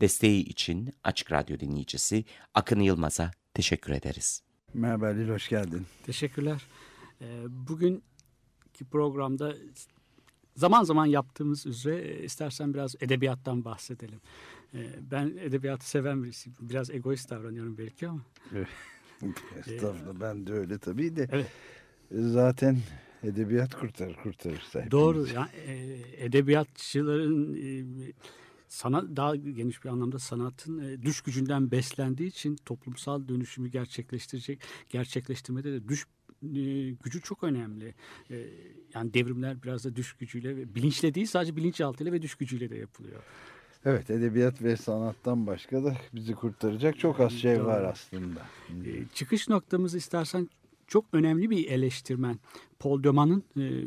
Desteği için Açık Radyo dinleyicisi Akın Yılmaz'a teşekkür ederiz. Merhaba Halil, hoş geldin. Teşekkürler. Ee, bugünkü programda zaman zaman yaptığımız üzere e, istersen biraz edebiyattan bahsedelim. Ee, ben edebiyatı seven birisiyim. Biraz egoist davranıyorum belki ama. Estağfurullah, ben de öyle tabii de. Evet. Zaten edebiyat kurtarır, kurtarırsa. hepimiz. Doğru. Yani, e, edebiyatçıların e, sanat daha geniş bir anlamda sanatın e, düş gücünden beslendiği için toplumsal dönüşümü gerçekleştirecek gerçekleştirmede de düş e, gücü çok önemli. E, yani devrimler biraz da düş gücüyle ve bilinçle değil sadece bilinçaltıyla ve düş gücüyle de yapılıyor. Evet, edebiyat ve sanattan başka da bizi kurtaracak çok az şey var aslında. E, çıkış noktamızı istersen çok önemli bir eleştirmen Paul Döman'ın e,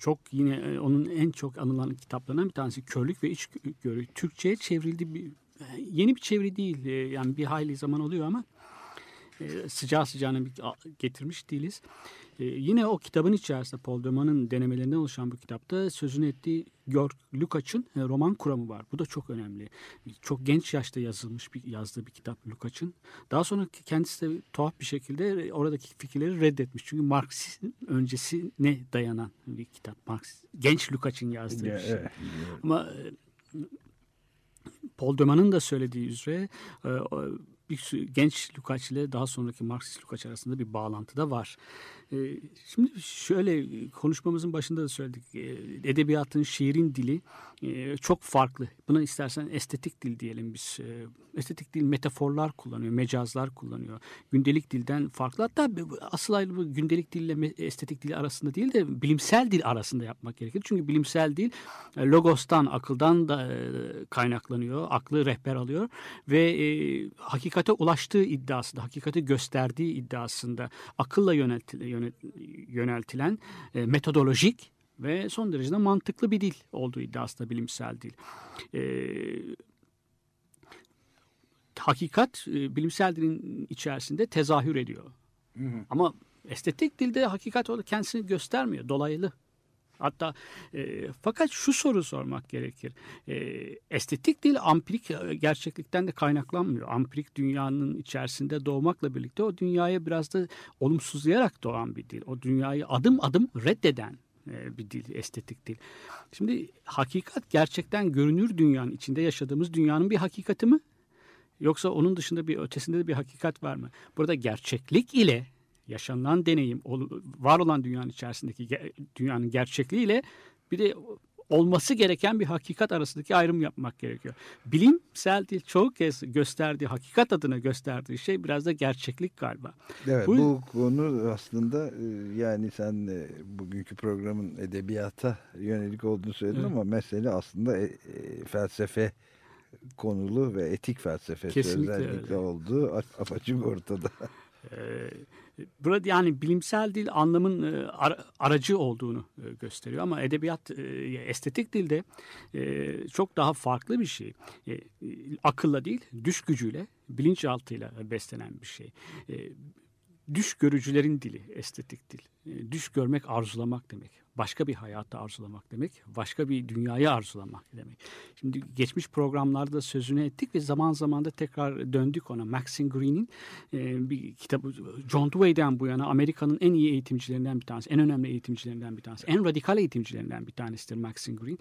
çok yine e, onun en çok anılan kitaplarından bir tanesi Körlük ve İçgörü. Türkçe'ye çevrildi bir e, yeni bir çeviri değil. E, yani bir hayli zaman oluyor ama sıcağı sıcağına getirmiş değiliz. E, yine o kitabın içerisinde Paul Döman'ın denemelerinden oluşan bu kitapta sözünü ettiği Georg Lukács'ın e, roman kuramı var. Bu da çok önemli. Çok genç yaşta yazılmış bir yazdığı bir kitap Lukács'ın. Daha sonra kendisi de tuhaf bir şekilde oradaki fikirleri reddetmiş. Çünkü Marksizm öncesine dayanan bir kitap. Marks, genç Lukács'ın yazdığı Ya, bir şey. Ama e, Paul Döman'ın da söylediği üzere e, bir genç Lukács ile daha sonraki Marksist Lukács arasında bir bağlantı da var. E, Şimdi şöyle konuşmamızın başında da söyledik. E, Edebiyatın, şiirin dili e, çok farklı. Buna istersen estetik dil diyelim biz. E, Estetik dil metaforlar kullanıyor, mecazlar kullanıyor. Gündelik dilden farklı. Hatta asıl ayrımı gündelik dille estetik dil arasında değil de bilimsel dil arasında yapmak gerekir. Çünkü bilimsel dil e, logostan, akıldan da e, kaynaklanıyor. Aklı rehber alıyor ve hakikate ulaştığı iddiasında, hakikati gösterdiği iddiasında akılla yönelti- yönet- yöneltilen e, metodolojik ve son derece de mantıklı bir dil olduğu iddiasında bilimsel dil. E, hakikat e, bilimsel dilin içerisinde tezahür ediyor. Ama estetik dilde hakikat kendisini göstermiyor. Dolaylı. Hatta e, fakat şu soru sormak gerekir. E, estetik dil ampirik e, gerçeklikten de kaynaklanmıyor. Ampirik dünyanın içerisinde doğmakla birlikte o dünyaya biraz da olumsuzlayarak doğan bir dil. O dünyayı adım adım reddeden e, bir dil, estetik dil. Şimdi hakikat gerçekten görünür dünyanın içinde yaşadığımız dünyanın bir hakikati mi? Yoksa onun dışında bir ötesinde de bir hakikat var mı? Burada gerçeklik ile yaşanılan deneyim, var olan dünyanın içerisindeki dünyanın gerçekliği ile bir de olması gereken bir hakikat arasındaki ayrım yapmak gerekiyor. Bilimsel dil çoğu kez gösterdiği, hakikat adına gösterdiği şey biraz da gerçeklik galiba. Evet, Bu- bu, konu aslında e, yani sen de bugünkü programın edebiyata yönelik olduğunu söyledin Evet. ama mesele aslında e, e, felsefe konulu ve etik felsefesi Kesinlikle özellikle öyle. olduğu apaçık ortada. Ee, Burada yani bilimsel dil anlamın e, ara- aracı olduğunu e, gösteriyor ama edebiyat e, estetik dilde çok daha farklı bir şey. Akılla değil, düş gücüyle, bilinçaltıyla beslenen bir şey. Düş görücülerin dili, estetik dil. Düş görmek arzulamak demek. Başka bir hayatı arzulamak demek. Başka bir dünyayı arzulamak demek. Şimdi geçmiş programlarda sözünü ettik ve zaman zaman da tekrar döndük ona. Maxine Green'in e, bir kitabı John Dewey'den bu yana Amerika'nın en iyi eğitimcilerinden bir tanesi. En önemli eğitimcilerinden bir tanesi. En radikal eğitimcilerinden bir tanesidir Maxine Green.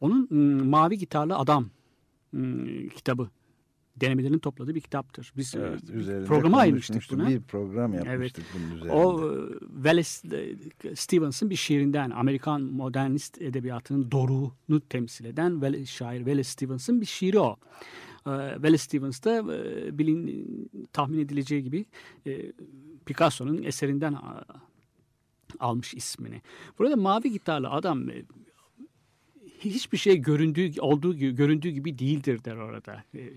Onun m, Mavi Gitarlı Adam m, kitabı denemelerini topladığı bir kitaptır. Biz Evet, bir programa ayırmıştık buna. Bir program yapmıştık bunun üzerinde. O Wallace e, Stevens'ın bir şiirinden Amerikan modernist edebiyatının doruğunu temsil eden Wallace- şair Wallace Stevens'ın bir şiiri o. E, Wallace Stevens da e, bilin, tahmin edileceği gibi Picasso'nun eserinden almış ismini. Burada mavi gitarlı adam hiçbir şey göründüğü olduğu gibi göründüğü gibi değildir der orada e,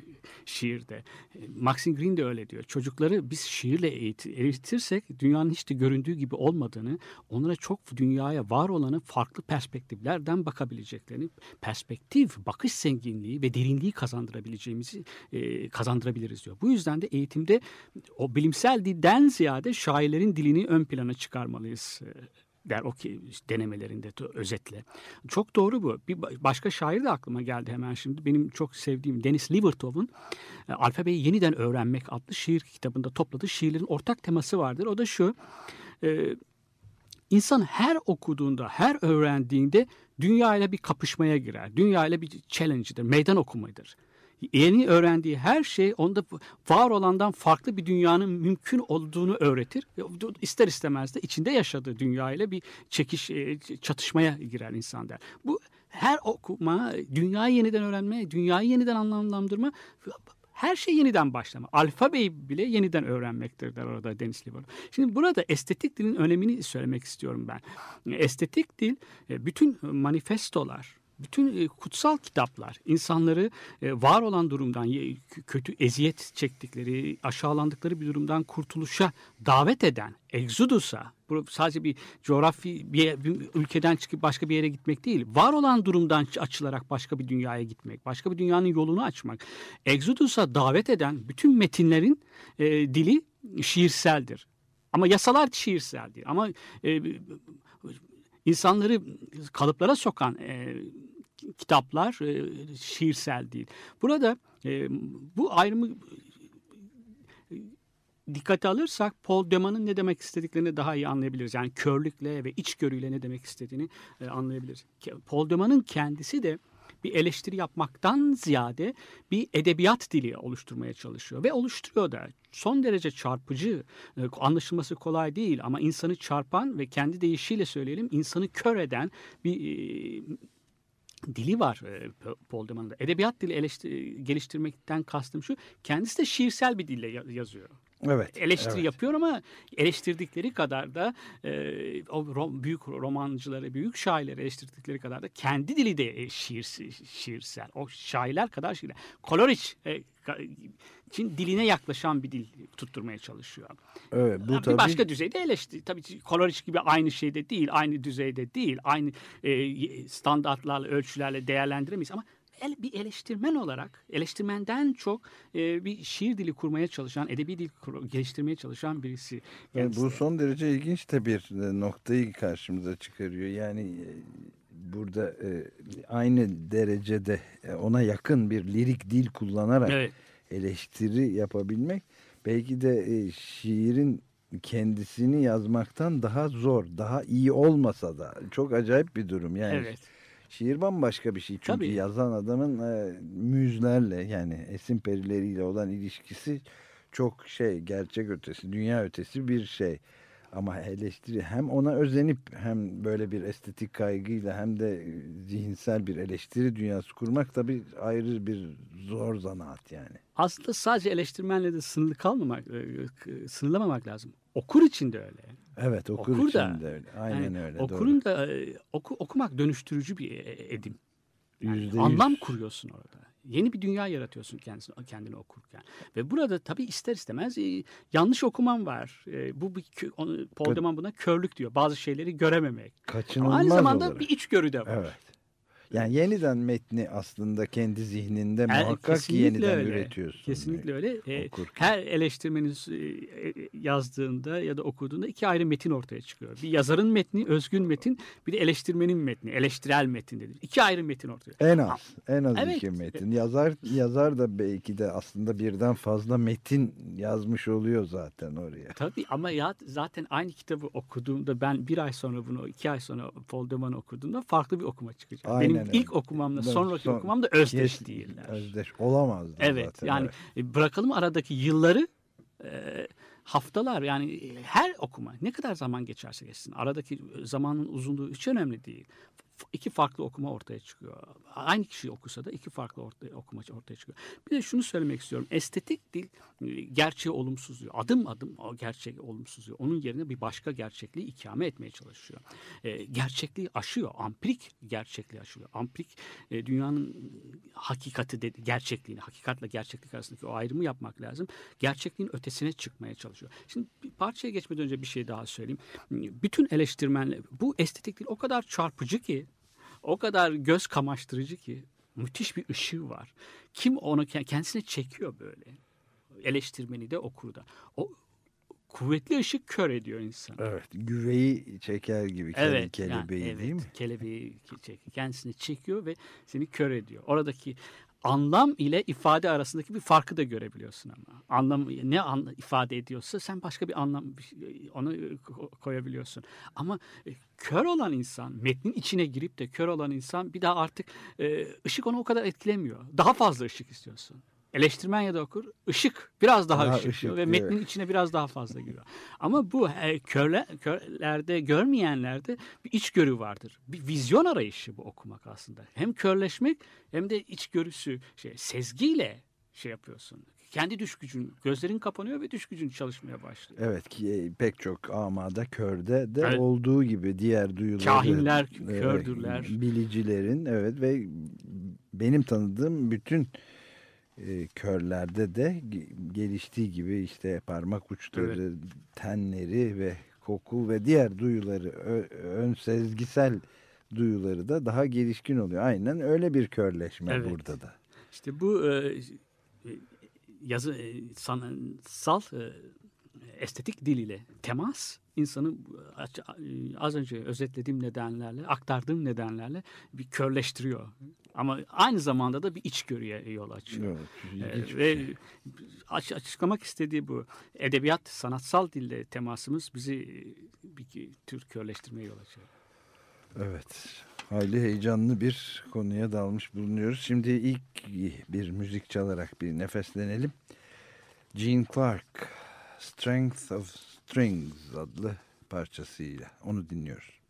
şiirde. E, Maxine Green de öyle diyor. Çocukları biz şiirle eğit eğitirsek dünyanın hiç de göründüğü gibi olmadığını, onlara çok dünyaya var olanı farklı perspektiflerden bakabileceklerini, perspektif, bakış zenginliği ve derinliği kazandırabileceğimizi e, kazandırabiliriz diyor. Bu yüzden de eğitimde o bilimsel dilden ziyade şairlerin dilini ön plana çıkarmalıyız e, der o ki denemelerinde de özetle. Çok doğru bu. Bir ba- başka şair de aklıma geldi hemen şimdi. Benim çok sevdiğim Dennis Livertov'un e, Alfabeyi Yeniden Öğrenmek adlı şiir kitabında topladığı şiirlerin ortak teması vardır. O da şu. E, İnsan her okuduğunda, her öğrendiğinde dünyayla bir kapışmaya girer. Dünyayla bir challenge'dır, meydan okumadır. Yeni öğrendiği her şey onda var olandan farklı bir dünyanın mümkün olduğunu öğretir. Ve İster istemez de içinde yaşadığı dünyayla bir çekiş, e, çatışmaya girer insan der. Bu her okuma, dünyayı yeniden öğrenme, dünyayı yeniden anlamlandırma her şey yeniden başlama. Alfabeyi bile yeniden öğrenmektir der orada Deniz Liver. Şimdi burada estetik dilin önemini söylemek istiyorum ben. Estetik dil e, bütün manifestolar, bütün e, kutsal kitaplar insanları e, var olan durumdan kötü eziyet çektikleri, aşağılandıkları bir durumdan kurtuluşa davet eden, Exodus'a, sadece bir coğrafi bir, bir ülkeden çıkıp başka bir yere gitmek değil, var olan durumdan açılarak başka bir dünyaya gitmek, başka bir dünyanın yolunu açmak. Exodus'a davet eden bütün metinlerin e, dili şiirseldir. Ama yasalar şiirsel değil. Ama e, insanları kalıplara sokan e, kitaplar e, şiirsel değil. Burada e, bu ayrımı e, dikkate alırsak Paul Deman'ın ne demek istediklerini daha iyi anlayabiliriz. Yani körlükle ve içgörüyle ne demek istediğini anlayabiliriz. Paul Deman'ın kendisi de bir eleştiri yapmaktan ziyade bir edebiyat dili oluşturmaya çalışıyor ve oluşturuyor da son derece çarpıcı, anlaşılması kolay değil ama insanı çarpan ve kendi deyişiyle söyleyelim insanı kör eden bir dili var e, Paul Deman'ın. Edebiyat dili geliştirmekten kastım şu, kendisi de şiirsel bir dille ya- yazıyor. Evet. Eleştiri evet. yapıyor ama eleştirdikleri kadar da e, o ro- büyük romancıları, büyük şairleri eleştirdikleri kadar da kendi dili de e, şiir, şiirsel. O şairler kadar şiirler. Koloriç e, için diline yaklaşan bir dil tutturmaya çalışıyor. Evet, bu bir tabii başka düzeyde eleştiri. Tabii Koloriç gibi aynı şeyde değil, aynı düzeyde değil, aynı e, standartlarla, ölçülerle değerlendiremeyiz ama el, bir eleştirmen olarak, eleştirmenden çok e, bir şiir dili kurmaya çalışan, edebi dil kur- geliştirmeye çalışan birisi. Kendisi bu son derece ilginç de bir e, noktayı karşımıza çıkarıyor. Yani e, burada e, aynı derecede e, ona yakın bir lirik dil kullanarak Evet. eleştiri yapabilmek belki de e, şiirin kendisini yazmaktan daha zor, daha iyi olmasa da çok acayip bir durum. Yani Evet. Şiir bambaşka bir şey. Çünkü Tabii. yazan adamın e, müzlerle yani esin perileriyle olan ilişkisi çok şey gerçek ötesi, dünya ötesi bir şey. Ama eleştiri hem ona özenip hem böyle bir estetik kaygıyla hem de e, zihinsel bir eleştiri dünyası kurmak tabii ayrı bir zor zanaat yani. Aslında sadece eleştirmenle de sınırlı kalmamak, e, sınırlamamak lazım. Okur için de öyle. Evet okur, Okur da, de öyle. Aynen Yani öyle. Okurun da e, oku, okumak dönüştürücü bir e, edim. Yani anlam kuruyorsun orada. Yeni bir dünya yaratıyorsun kendisini, kendini okurken. Ve burada tabii ister istemez e, yanlış okuman var. E, bu bir Paul Deman buna körlük diyor. Bazı şeyleri görememek. Ama Kaçınılmaz aynı zamanda olarak. bir içgörü de var. Evet. Yani yeniden metni aslında kendi zihninde E, muhakkak yeniden öyle. üretiyorsun. Kesinlikle öyle. E, okurken. her eleştirmenin e, e, yazdığında ya da okuduğunda iki ayrı metin ortaya çıkıyor. Bir yazarın metni, özgün metin, bir de eleştirmenin metni, eleştirel metin dedi. İki ayrı metin ortaya. En az, en az Evet. iki metin. Yazar yazar da belki de aslında birden fazla metin yazmış oluyor zaten oraya. Tabii ama ya zaten aynı kitabı okuduğumda ben bir ay sonra bunu, iki ay sonra Paul Deman'ı okuduğumda farklı bir okuma çıkacak. Aynen Benim öyle. ilk okumamla sonraki son- okumam da özdeş Kes- değiller. Özdeş olamazdı Evet zaten. yani e, bırakalım aradaki yılları e, haftalar yani e, her okuma ne kadar zaman geçerse geçsin aradaki zamanın uzunluğu hiç önemli değil. İki farklı okuma ortaya çıkıyor. Aynı kişi okusa da iki farklı ortaya, okuma ortaya çıkıyor. Bir de şunu söylemek istiyorum. Estetik dil e, gerçeği olumsuzluyor. Adım adım o gerçeği olumsuzluyor. Onun yerine bir başka gerçekliği ikame etmeye çalışıyor. E, gerçekliği aşıyor. Ampirik gerçekliği aşıyor. Ampirik e, dünyanın hakikati dedi, gerçekliğini, hakikatle gerçeklik arasındaki o ayrımı yapmak lazım. Gerçekliğin ötesine çıkmaya çalışıyor. Şimdi bir parçaya geçmeden önce bir şey daha söyleyeyim. Bütün eleştirmenler bu estetik dil o kadar çarpıcı ki, o kadar göz kamaştırıcı ki müthiş bir ışığı var. Kim onu ke- kendisine çekiyor böyle. Eleştirmeni de okur da. O kuvvetli ışık kör ediyor insanı. Evet. Güveyi çeker gibi Evet, kelebeği yani, değil mi? evet, Kelebeği çek- kendisini çekiyor ve seni kör ediyor. Oradaki anlam ile ifade arasındaki bir farkı da görebiliyorsun ama. Anlam ne an, ifade ediyorsa sen başka bir anlam şey- onu ko- koyabiliyorsun. Ama e, kör olan insan metnin içine girip de kör olan insan bir daha artık e, ışık onu o kadar etkilemiyor. Daha fazla ışık istiyorsun. Eleştirmen ya da okur ışık biraz daha, Daha ışık, ışık, diyor ve metnin içine biraz daha fazla giriyor. Ama bu e, körle, körlerde görmeyenlerde bir içgörü vardır. Bir vizyon arayışı bu okumak aslında. Hem körleşmek hem de içgörüsü şey sezgiyle şey yapıyorsun. Kendi düş gücün, gözlerin kapanıyor ve düş gücün çalışmaya başlıyor. Evet ki e, pek çok amada körde de Evet. olduğu gibi diğer duyuları. Kahinler Evet, kördürler. Bilicilerin evet ve benim tanıdığım bütün e, körlerde de ge- geliştiği gibi işte parmak uçları, tenleri ve koku ve diğer duyuları ön sezgisel duyuları da daha gelişkin oluyor. Aynen öyle bir körleşme Evet. burada da. İşte bu e, e, yazı e, sanatsal e, estetik dil ile temas insanı aç- e, az önce özetlediğim nedenlerle, aktardığım nedenlerle bir körleştiriyor. Ama aynı zamanda da bir içgörüye yol açıyor. Evet, Ee, ve şey. aç- açıklamak istediği bu. Edebiyat, sanatsal dille temasımız bizi e, bir tür körleştirmeye yol açıyor. Evet. Hayli heyecanlı bir konuya dalmış bulunuyoruz. Şimdi ilk bir müzik çalarak bir nefeslenelim. Gene Clark, Strength of Strings adlı parçasıyla onu dinliyoruz.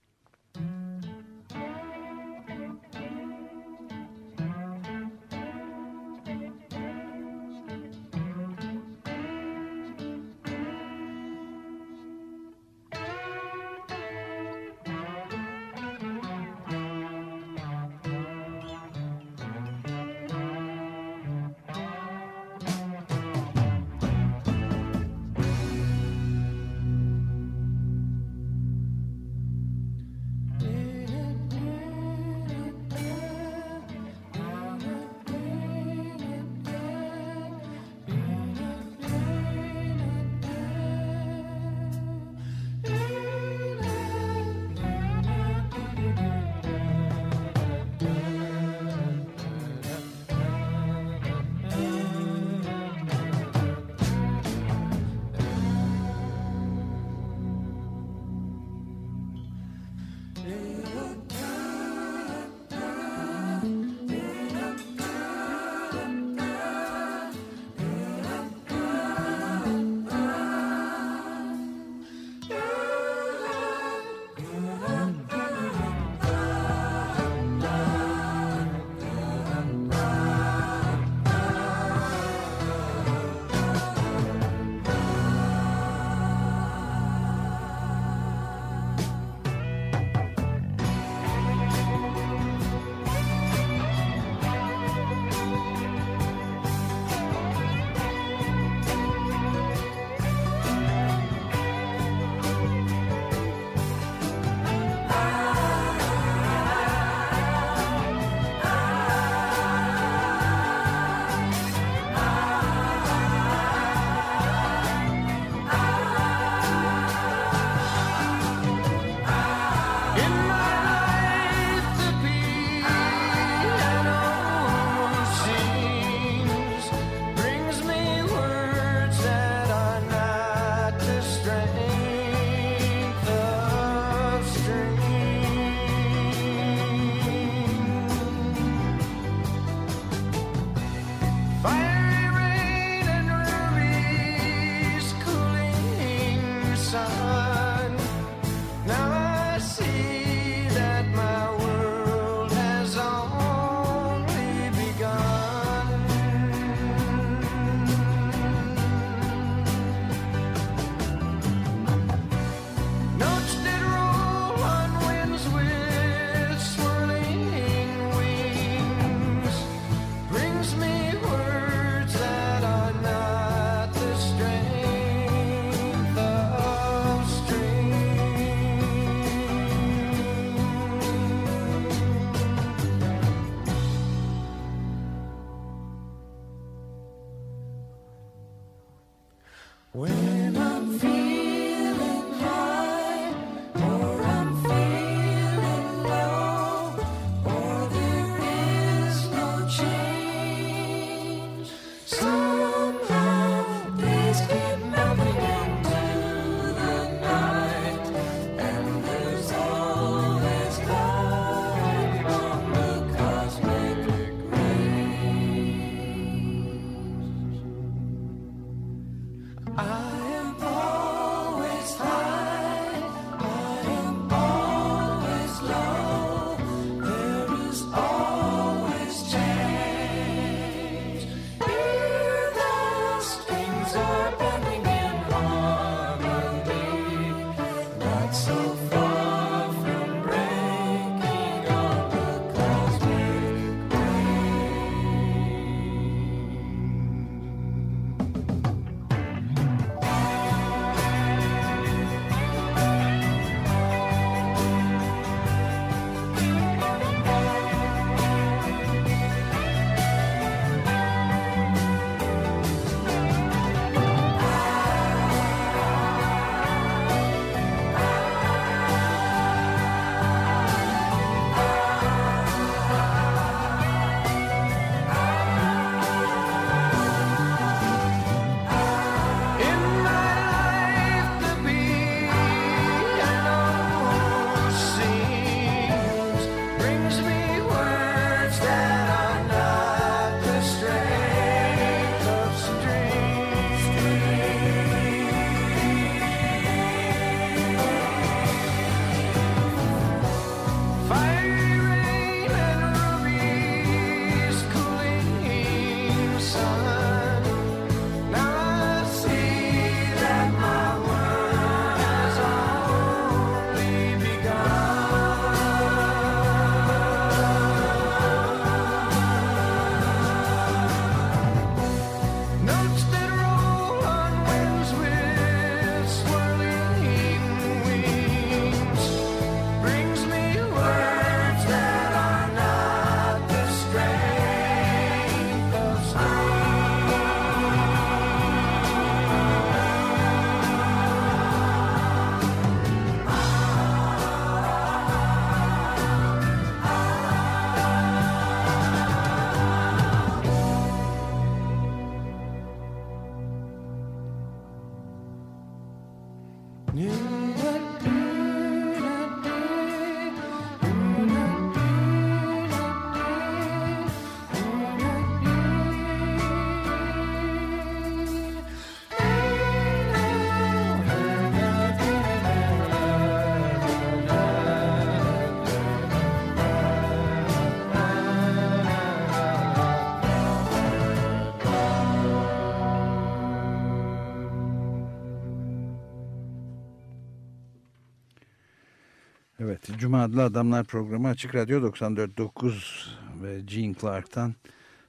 Evet, Cuma adlı Adamlar programı Açık Radyo 94.9 ve Gene Clark'tan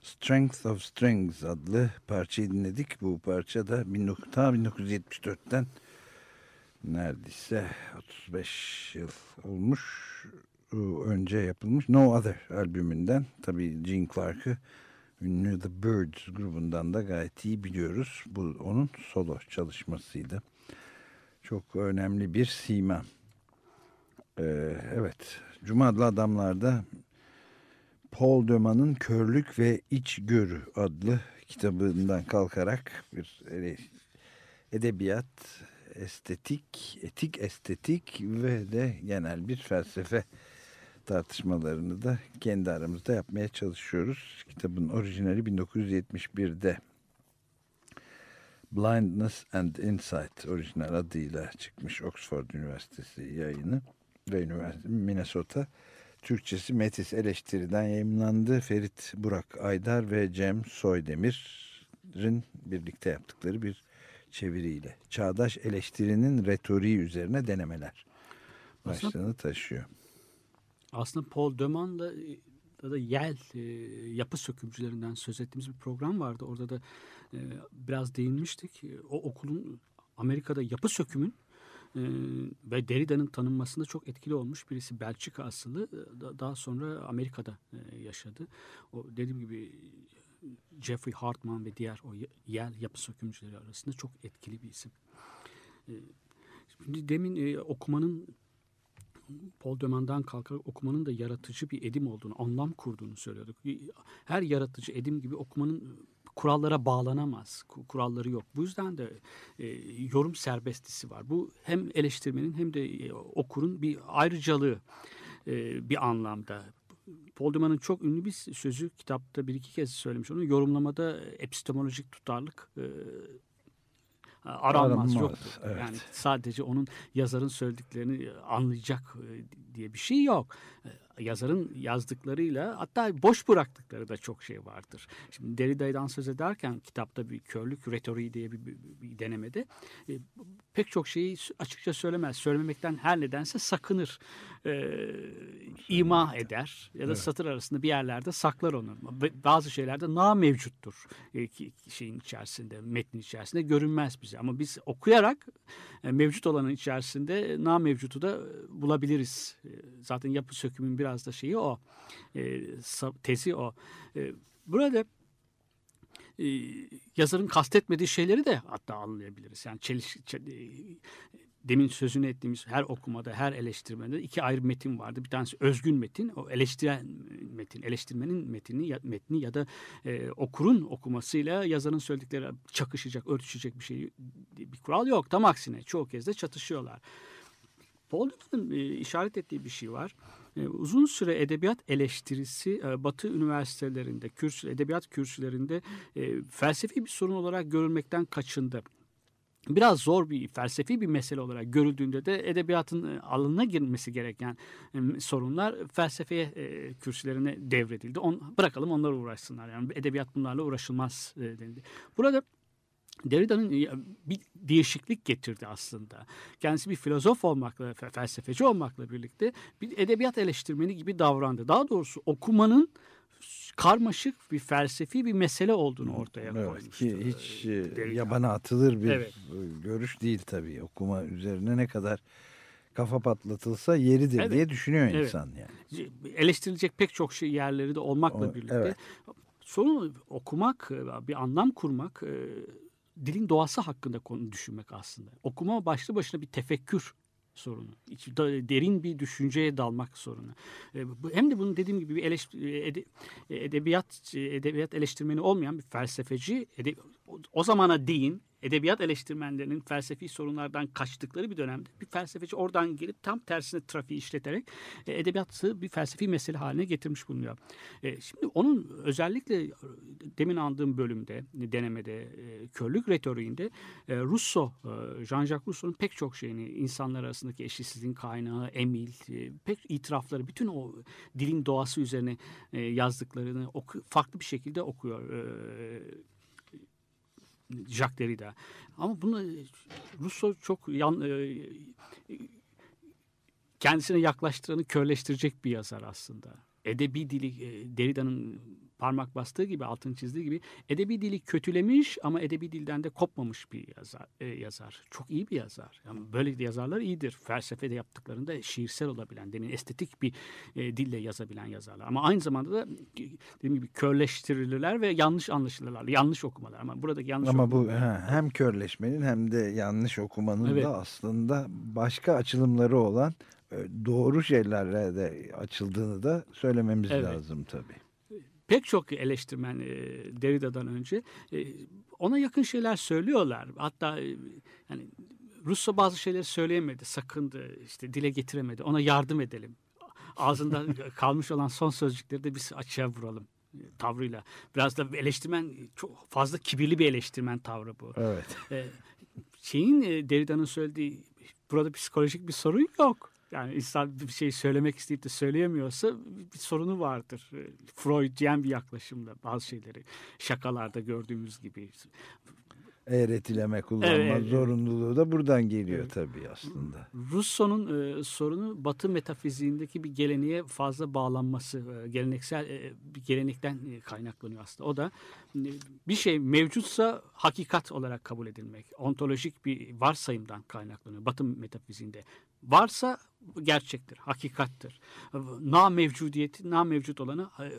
Strength of Strings adlı parçayı dinledik. Bu parça da 19, ta 1974'ten neredeyse 35 yıl olmuş önce yapılmış No Other albümünden. Tabii Gene Clark'ı ünlü The Birds grubundan da gayet iyi biliyoruz. Bu onun solo çalışmasıydı. Çok önemli bir sima. Ee, evet, Cuma adamlarda Paul Döman'ın Körlük ve İçgörü adlı kitabından kalkarak bir edebiyat, estetik, etik estetik ve de genel bir felsefe tartışmalarını da kendi aramızda yapmaya çalışıyoruz. Kitabın orijinali 1971'de Blindness and Insight orijinal adıyla çıkmış Oxford Üniversitesi yayını ve Üniversite Minnesota. Türkçesi Metis Eleştiri'den yayımlandı. Ferit Burak Aydar ve Cem Soydemir'in birlikte yaptıkları bir çeviriyle. Çağdaş eleştirinin retoriği üzerine denemeler başlığını taşıyor. Aslında Paul Deman'la da, da Yel e, yapı sökümcülerinden söz ettiğimiz bir program vardı. Orada da e, biraz değinmiştik. E, O okulun Amerika'da yapı sökümün e, ve Derrida'nın tanınmasında çok etkili olmuş birisi Belçika asıllı. e, da- Daha sonra Amerika'da e, yaşadı. O dediğim gibi Jeffrey Hartman ve diğer o yer yapı sökümcüleri arasında çok etkili bir isim. E, şimdi demin e, okumanın Paul Dömen'den kalkarak okumanın da yaratıcı bir edim olduğunu, anlam kurduğunu söylüyorduk. Her yaratıcı edim gibi okumanın kurallara bağlanamaz. Kuralları yok. Bu yüzden de e, yorum serbestisi var. Bu hem eleştirmenin hem de e, okurun bir ayrıcalığı e, bir anlamda. Paul Duman'ın çok ünlü bir sözü kitapta bir iki kez söylemiş onu. Yorumlamada epistemolojik tutarlık e, aranmaz Aranmaz, yoktur. evet. Yani sadece onun yazarın söylediklerini anlayacak e, diye bir şey yok. Yazarın yazdıklarıyla hatta boş bıraktıkları da çok şey vardır. Şimdi Derrida'dan söz ederken kitapta bir körlük retoriği diye bir, bir, bir denemede e, pek çok şeyi açıkça söylemez. Söylememekten her nedense sakınır. E, ima eder ya da Evet. satır arasında bir yerlerde saklar onu. Bazı şeylerde na mevcuttur e, şeyin içerisinde, metnin içerisinde görünmez bize. Ama biz okuyarak e, mevcut olanın içerisinde na mevcutu da e, bulabiliriz. E, Zaten yapı sökümün biraz da şeyi o. E, Tezi o. E, Burada e, yazarın kastetmediği şeyleri de hatta anlayabiliriz. Yani çeliş, çel- e, demin sözünü ettiğimiz her okumada, her eleştirmede iki ayrı metin vardı. Bir tanesi özgün metin, o eleştiren metin, eleştirmenin metni ya, metni ya da e, okurun okumasıyla yazarın söyledikleri çakışacak, örtüşecek bir şey, bir kural yok. Tam aksine çoğu kez de çatışıyorlar. Paul Newman'ın e, işaret ettiği bir şey var. E, uzun süre edebiyat eleştirisi e, Batı üniversitelerinde, kürsü, edebiyat kürsülerinde e, felsefi bir sorun olarak görülmekten kaçındı. Biraz zor bir felsefi bir mesele olarak görüldüğünde de edebiyatın e, alanına girmesi gereken sorunlar felsefeye kürsülerine devredildi. On, bırakalım onlar uğraşsınlar. Yani edebiyat bunlarla uğraşılmaz denildi. Burada Derrida'nın e, bir değişiklik getirdi aslında. Kendisi bir filozof olmakla, fe- felsefeci olmakla birlikte bir edebiyat eleştirmeni gibi davrandı. Daha doğrusu okumanın karmaşık bir felsefi bir mesele olduğunu ortaya Evet, koymuştu. ki hiç e, Derrida. yabana atılır bir Evet. e, görüş değil tabii. Okuma üzerine ne kadar kafa patlatılsa yeridir Evet. diye düşünüyor Evet. insan yani. eleştirilecek pek çok şey yerleri de olmakla O- birlikte evet. sorun okumak, bir anlam kurmak, e, dilin doğası hakkında konu düşünmek aslında. Okuma başlı başına bir tefekkür sorunu. Derin bir düşünceye dalmak sorunu. E, Hem de bunun dediğim gibi bir eleş- ede- edebiyat edebiyat eleştirmeni olmayan bir felsefeci ede- o- zamana değin edebiyat eleştirmenlerinin felsefi sorunlardan kaçtıkları bir dönemde bir felsefeci oradan gelip tam tersine trafiği işleterek e, edebiyatı bir felsefi mesele haline getirmiş bulunuyor. E, Şimdi onun özellikle demin andığım bölümde, denemede, e, körlük retoriğinde e, Rousseau, e, Jean-Jacques Rousseau'nun pek çok şeyini, insanlar arasındaki eşitsizliğin kaynağı, emil, e, pek itirafları, bütün o dilin doğası üzerine e, yazdıklarını farklı bir şekilde okuyor. E, Jacques Derrida. Ama bunu e, Rousseau çok yan, e, kendisine yaklaştıranı körleştirecek bir yazar aslında. Edebi dili e, Derrida'nın parmak bastığı gibi altını çizdiği gibi edebi dili kötülemiş ama edebi dilden de kopmamış bir yazar. e, yazar. Çok iyi bir yazar. Yani böyle yazarlar iyidir. Felsefede yaptıklarında şiirsel olabilen, demin estetik bir e, dille yazabilen yazarlar. Ama aynı zamanda da dediğim gibi körleştirilirler ve yanlış anlaşılırlar. Yanlış okumalar. Ama buradaki yanlış Ama bu ha, hem körleşmenin hem de yanlış okumanın Evet. da aslında başka açılımları olan e, doğru şeylerle de açıldığını da söylememiz Evet. lazım tabii. Pek çok eleştirmen e, Derrida'dan önce e, ona yakın şeyler söylüyorlar. Hatta e, yani Russo bazı şeyleri söyleyemedi, sakındı, işte dile getiremedi. Ona yardım edelim. Ağzında kalmış olan son sözcükleri de biz açığa vuralım e, tavrıyla. Biraz da eleştirmen çok fazla kibirli bir eleştirmen tavrı bu. Evet. E, şeyin e, Derrida'nın söylediği burada psikolojik bir sorun yok. Yani insan bir şey söylemek isteyip de söyleyemiyorsa bir sorunu vardır. E, Freudyen bir yaklaşımda bazı şeyleri şakalarda gördüğümüz gibi. Eğretileme kullanma Evet, evet. zorunluluğu da buradan geliyor Evet. tabii aslında. Rousseau'nun e, sorunu Batı metafiziğindeki bir geleneğe fazla bağlanması, e, geleneksel e, bir gelenekten e, kaynaklanıyor aslında. O da e, bir şey mevcutsa hakikat olarak kabul edilmek, ontolojik bir varsayımdan kaynaklanıyor Batı metafiziğinde. Varsa gerçektir, hakikattir. Na mevcudiyeti, na mevcut olanı e,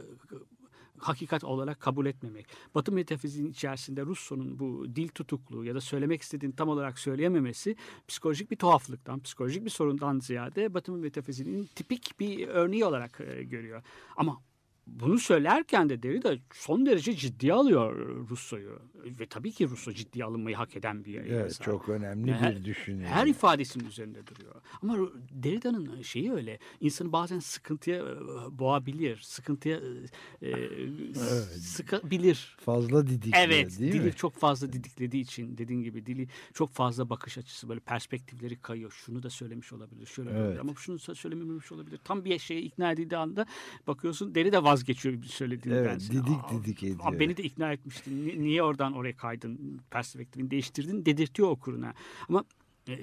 hakikat olarak kabul etmemek. Batı metafiziğinin içerisinde Russo'nun bu dil tutukluğu ya da söylemek istediğini tam olarak söyleyememesi psikolojik bir tuhaflıktan, psikolojik bir sorundan ziyade Batı metafiziğinin tipik bir örneği olarak e, görüyor. Ama bunu söylerken de Derrida son derece ciddiye alıyor Russo'yu. Ve tabii ki Russo ciddiye alınmayı hak eden bir Evet çok önemli Her- bir düşünce. Her ifadesinin üzerinde duruyor. Ama Derrida'nın şeyi öyle. insanı bazen sıkıntıya e, boğabilir. Sıkıntıya e, e, sıkabilir. Fazla didikliyor Evet, değil dili mi? çok fazla didiklediği için dediğin gibi dili çok fazla bakış açısı böyle perspektifleri kayıyor. Şunu da söylemiş olabilir, şöyle Evet. olabilir ama şunu da söylememiş olabilir. Tam bir şeye ikna edildiği anda bakıyorsun deri de vazgeçiyor bir söylediğinden. Evet, didik didik ediyor. Aa, beni de ikna etmiştin. Ni- Niye oradan oraya kaydın, perspektifini değiştirdin dedirtiyor okuruna. Ama e,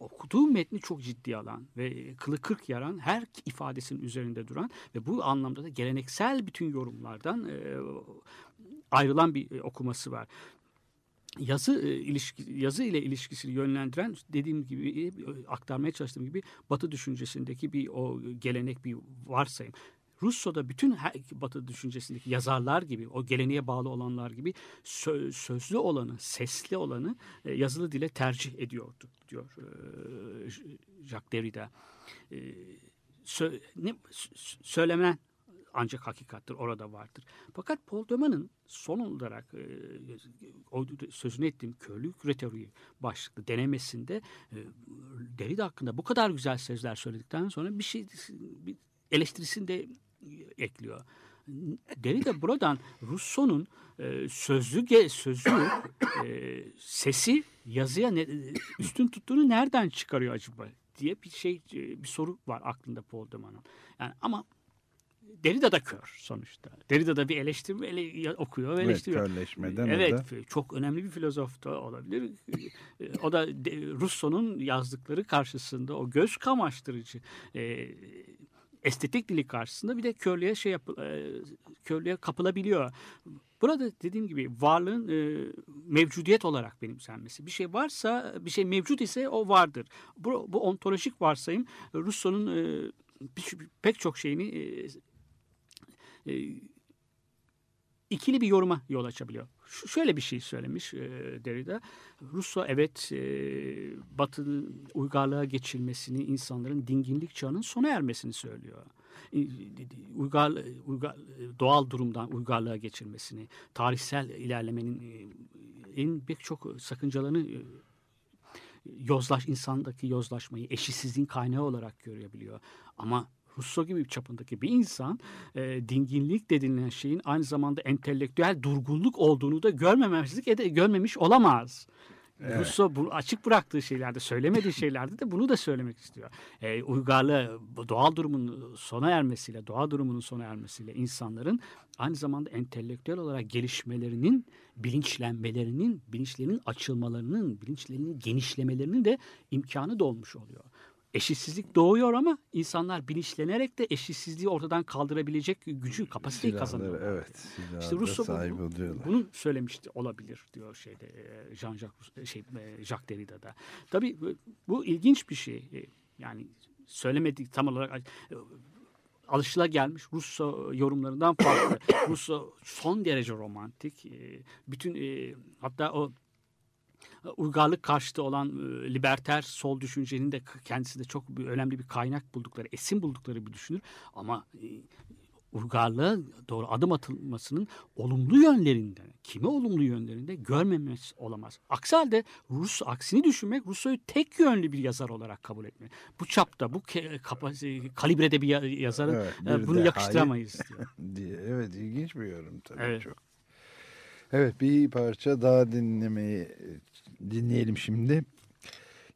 okuduğu metni çok ciddi alan ve kılı kırk yaran her ifadesinin üzerinde duran ve bu anlamda da geleneksel bütün yorumlardan e, ayrılan bir e, okuması var. Yazı e, ilişki yazı ile ilişkisini yönlendiren dediğim gibi e, aktarmaya çalıştığım gibi Batı düşüncesindeki bir o gelenek bir varsayım. Russo'da bütün her, Batı düşüncesindeki yazarlar gibi, o geleneğe bağlı olanlar gibi sö- sözlü olanı, sesli olanı e, yazılı dile tercih ediyordu diyor e, Jacques Derrida. E, sö- ne, s- söylemen ancak hakikattir, orada vardır. Fakat Paul Deman'ın son olarak e, sözünü ettiğim körlük retoriği başlıklı denemesinde e, Derrida hakkında bu kadar güzel sözler söyledikten sonra bir şey bir eleştirisini de ekliyor. Derrida buradan Rousseau'nun e, sözlü ge- sözlü e, sesi yazıya ne, üstün tuttuğunu nereden çıkarıyor acaba diye bir şey e, bir soru var aklında Paul Deman'ın. Yani ama Derrida da kör sonuçta. Derrida da bir eleştirme ele, okuyor ve Evet, eleştiriyor. körleşmeden evet, da- çok önemli bir filozof da olabilir. E, o da de- Rousseau'nun yazdıkları karşısında o göz kamaştırıcı e, estetik dili karşısında bir de körlüğe şey yap, e, körlüğe kapılabiliyor. Burada dediğim gibi varlığın e, mevcudiyet olarak benimsenmesi. Bir şey varsa, bir şey mevcut ise o vardır. Bu, bu ontolojik varsayım Rousseau'nun e, pek çok şeyini e, e, ikili bir yoruma yol açabiliyor. Şöyle bir şey söylemiş e, Derrida. Rousseau evet e, Batı'nın uygarlığa geçilmesini, insanların dinginlik çağının sona ermesini söylüyor. Uygar, uygar, doğal durumdan uygarlığa geçilmesini, tarihsel ilerlemenin en pek çok sakıncalarını yozlaş insandaki yozlaşmayı eşitsizliğin kaynağı olarak görebiliyor. Ama Rousseau gibi bir çapındaki bir insan e, dinginlik denilen şeyin aynı zamanda entelektüel durgunluk olduğunu da görmemezlik ede, görmemiş olamaz. Rousseau bu açık bıraktığı şeylerde, söylemediği şeylerde de bunu da söylemek istiyor. E, uygarlığı, doğal durumun sona ermesiyle, doğa durumunun sona ermesiyle insanların aynı zamanda entelektüel olarak gelişmelerinin, bilinçlenmelerinin, bilinçlerinin açılmalarının, bilinçlerinin genişlemelerinin de imkanı dolmuş oluyor. Eşitsizlik doğuyor ama insanlar bilinçlenerek de eşitsizliği ortadan kaldırabilecek gücü, kapasiteyi Silahları, kazanıyorlar. evet. Silahlara İşte Rousseau bu- sahip oluyorlar. bunu söylemişti olabilir diyor şeyde e, Jean-Jacques Rousseau- şey e, Jacques Derrida'da. Tabii bu, ilginç bir şey. E, Yani söylemedik tam olarak e, alışılagelmiş Russo yorumlarından farklı. Russo son derece romantik. E, Bütün e, hatta o uygarlık karşıtı olan e, liberter sol düşüncenin de kendisinde çok bir, önemli bir kaynak buldukları, esin buldukları bir düşünür. Ama e, uygarlığa doğru adım atılmasının olumlu yönlerinde, kimi olumlu yönlerinde görmemesi olamaz. Aksi halde Rus aksini düşünmek Rousseau'yu tek yönlü bir yazar olarak kabul etmek. Bu çapta, bu ke- kapasite, kalibrede bir ya- yazarın Evet, e, bunu yakıştıramayız diye. Evet ilginç bir yorum tabii Evet. çok. Evet bir parça daha dinlemeyi dinleyelim şimdi.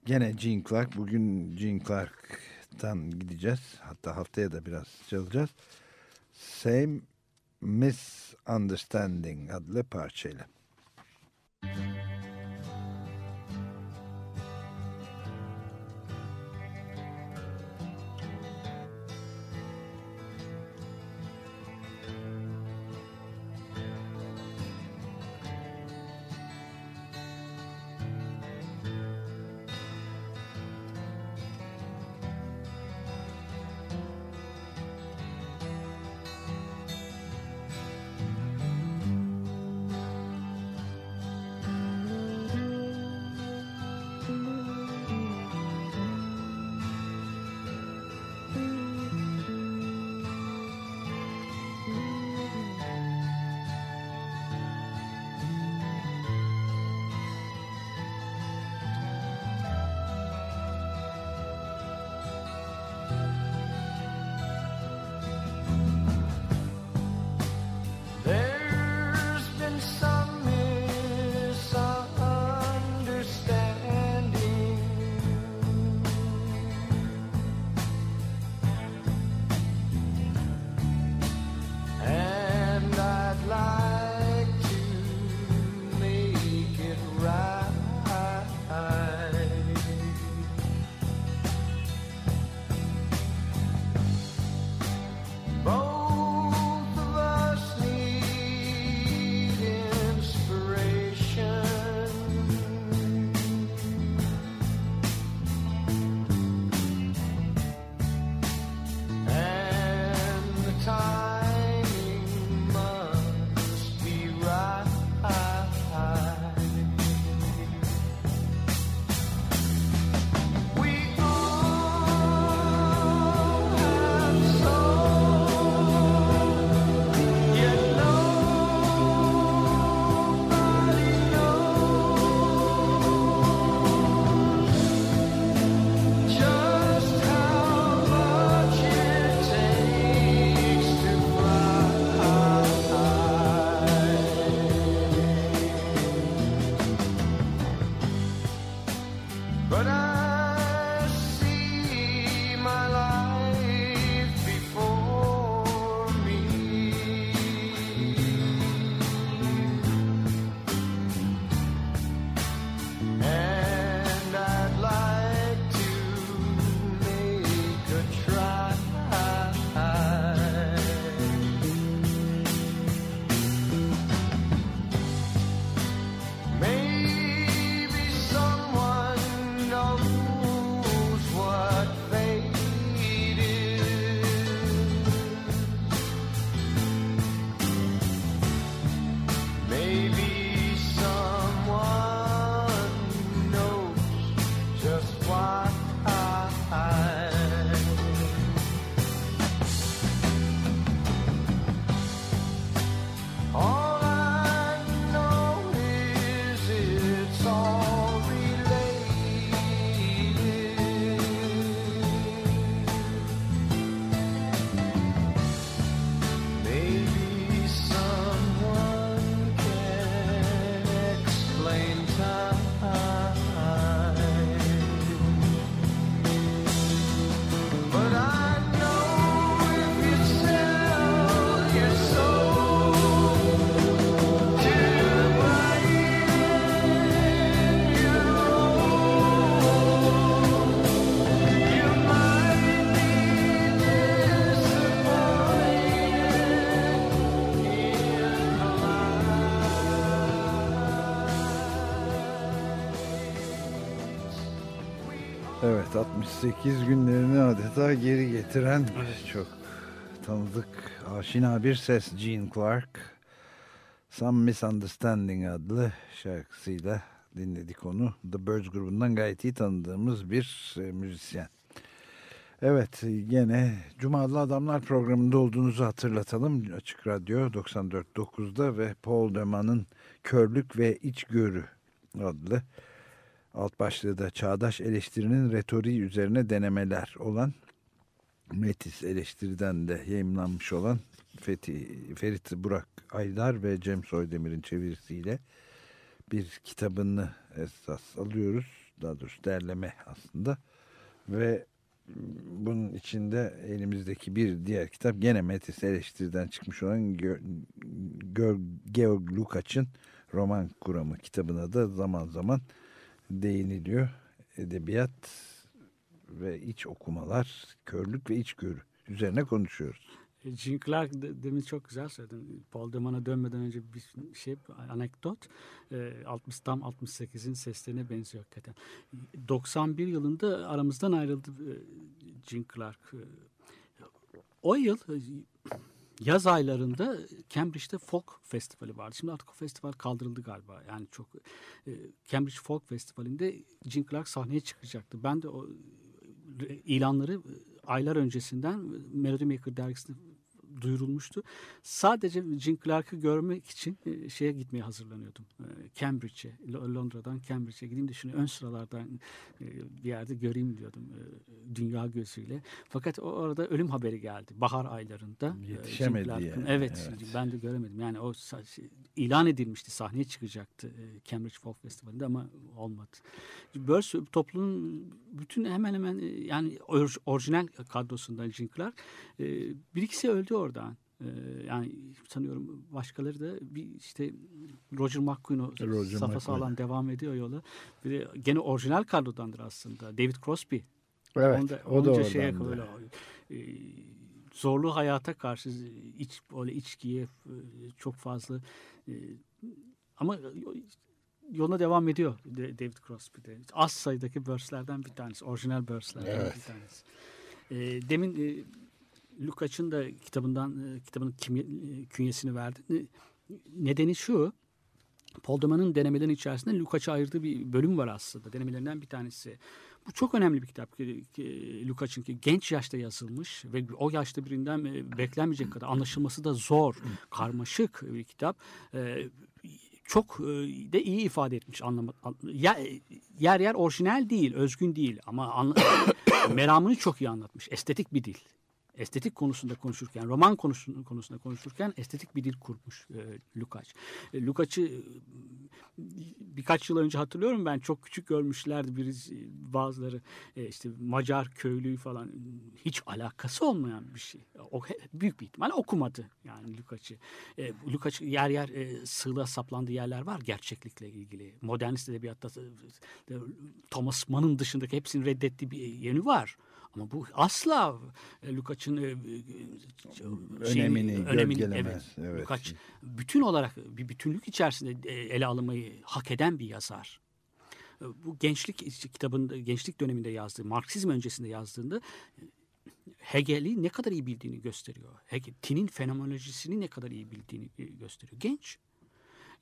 Gene Gene Clark. Bugün Gene Clark'tan gideceğiz. Hatta haftaya da biraz çalacağız. Same Misunderstanding adlı parçayla. 78 günlerini adeta geri getiren çok tanıdık, aşina bir ses Gene Clark. Some Misunderstanding adlı şarkısıyla dinledik onu. The Birds grubundan gayet iyi tanıdığımız bir e, müzisyen. Evet gene Cumalı Adamlar programında olduğunuzu hatırlatalım. Açık Radyo 94.9'da ve Paul Döman'ın Körlük ve İçgörü adlı alt başlığı da çağdaş eleştirinin retoriği üzerine denemeler olan Metis eleştiriden de yayınlanmış olan Fethi, Ferit Burak Aydar ve Cem Soydemir'in çevirisiyle bir kitabını esas alıyoruz. Daha doğrusu derleme aslında. Ve bunun içinde elimizdeki bir diğer kitap gene Metis eleştiriden çıkmış olan Georg Lukács'ın roman kuramı kitabına da zaman zaman değiniliyor. Edebiyat ve iç okumalar, körlük ve içgörü üzerine konuşuyoruz. E, Gene Clark de- demin çok güzel söyledin. Paul Deman'a dönmeden önce bir şey anekdot. E, 60 tam 68'in seslerine benziyor hakikaten. 91 yılında aramızdan ayrıldı e, Gene Clark. E, O yıl e, yaz aylarında Cambridge'de Folk Festivali vardı. Şimdi artık o festival kaldırıldı galiba. Yani çok e, Cambridge Folk Festivali'nde Gene Clark sahneye çıkacaktı. Ben de o e, ilanları e, aylar öncesinden Melody Maker dergisinde duyurulmuştu. Sadece Gene Clark'ı görmek için e, şeye gitmeye hazırlanıyordum. E, Cambridge'e, Lo- Londra'dan Cambridge'e gideyim de şunu ön sıralardan e, bir yerde göreyim diyordum e, dünya gözüyle. Fakat o arada ölüm haberi geldi bahar aylarında. Yetişemedi yani, Evet, evet. ben de göremedim. Yani o şey, ilan edilmişti, sahneye çıkacaktı Cambridge Folk Festivali'nde ama olmadı. Börs toplumun bütün hemen hemen yani or- orijinal kadrosundan Gene Clark bir ikisi öldü oradan. E, yani sanıyorum başkaları da bir işte Roger McQueen o Roger safa McQueen. sağlam devam ediyor yola. Bir de gene orijinal kadrodandır aslında. David Crosby. Evet, Onu da- o da onca şeye böyle, e, zorlu hayata karşı iç böyle içkiye e, çok fazla e, ama yoluna devam ediyor David Crosby'de. Az sayıdaki börslerden bir tanesi. Orijinal börslerden Evet. bir tanesi. E, demin e, Lukács'ın da kitabından e, kitabının kimye, e, künyesini verdi. Nedeni şu. Paul Deman'ın denemelerinin içerisinde Lukács'a ayırdığı bir bölüm var aslında. Denemelerinden bir tanesi. Bu çok önemli bir kitap. ki- ki Lukács'ın ki genç yaşta yazılmış ve o yaşta birinden e, beklenmeyecek kadar anlaşılması da zor, karmaşık bir kitap. Çok de iyi ifade etmiş anlama, an- yer, yer orijinal değil, özgün değil ama meramını çok iyi anlatmış. Estetik bir dil. Estetik konusunda konuşurken, roman konusunda, konuşurken estetik bir dil kurmuş e, Lukács. E, Lukács'ı e, birkaç yıl önce hatırlıyorum ben çok küçük görmüşlerdi birisi, bazıları e, işte Macar köylüyü falan hiç alakası olmayan bir şey. O büyük bir ihtimal okumadı yani Lukács'ı. E, Lukács yer yer e, sığla saplandığı yerler var gerçeklikle ilgili. Modernist edebiyatta e, Thomas Mann'ın dışındaki hepsini reddettiği bir yönü var. Ama bu asla e, Lukács'ın e, e, Önemini gölgelemez, Evet, evet. Lukács bütün olarak bir bütünlük içerisinde ele alınmayı hak eden bir yazar. Bu gençlik kitabında gençlik döneminde yazdığı, Marksizm öncesinde yazdığında Hegel'i ne kadar iyi bildiğini gösteriyor. Hegel, Tin'in fenomenolojisini ne kadar iyi bildiğini gösteriyor. Genç.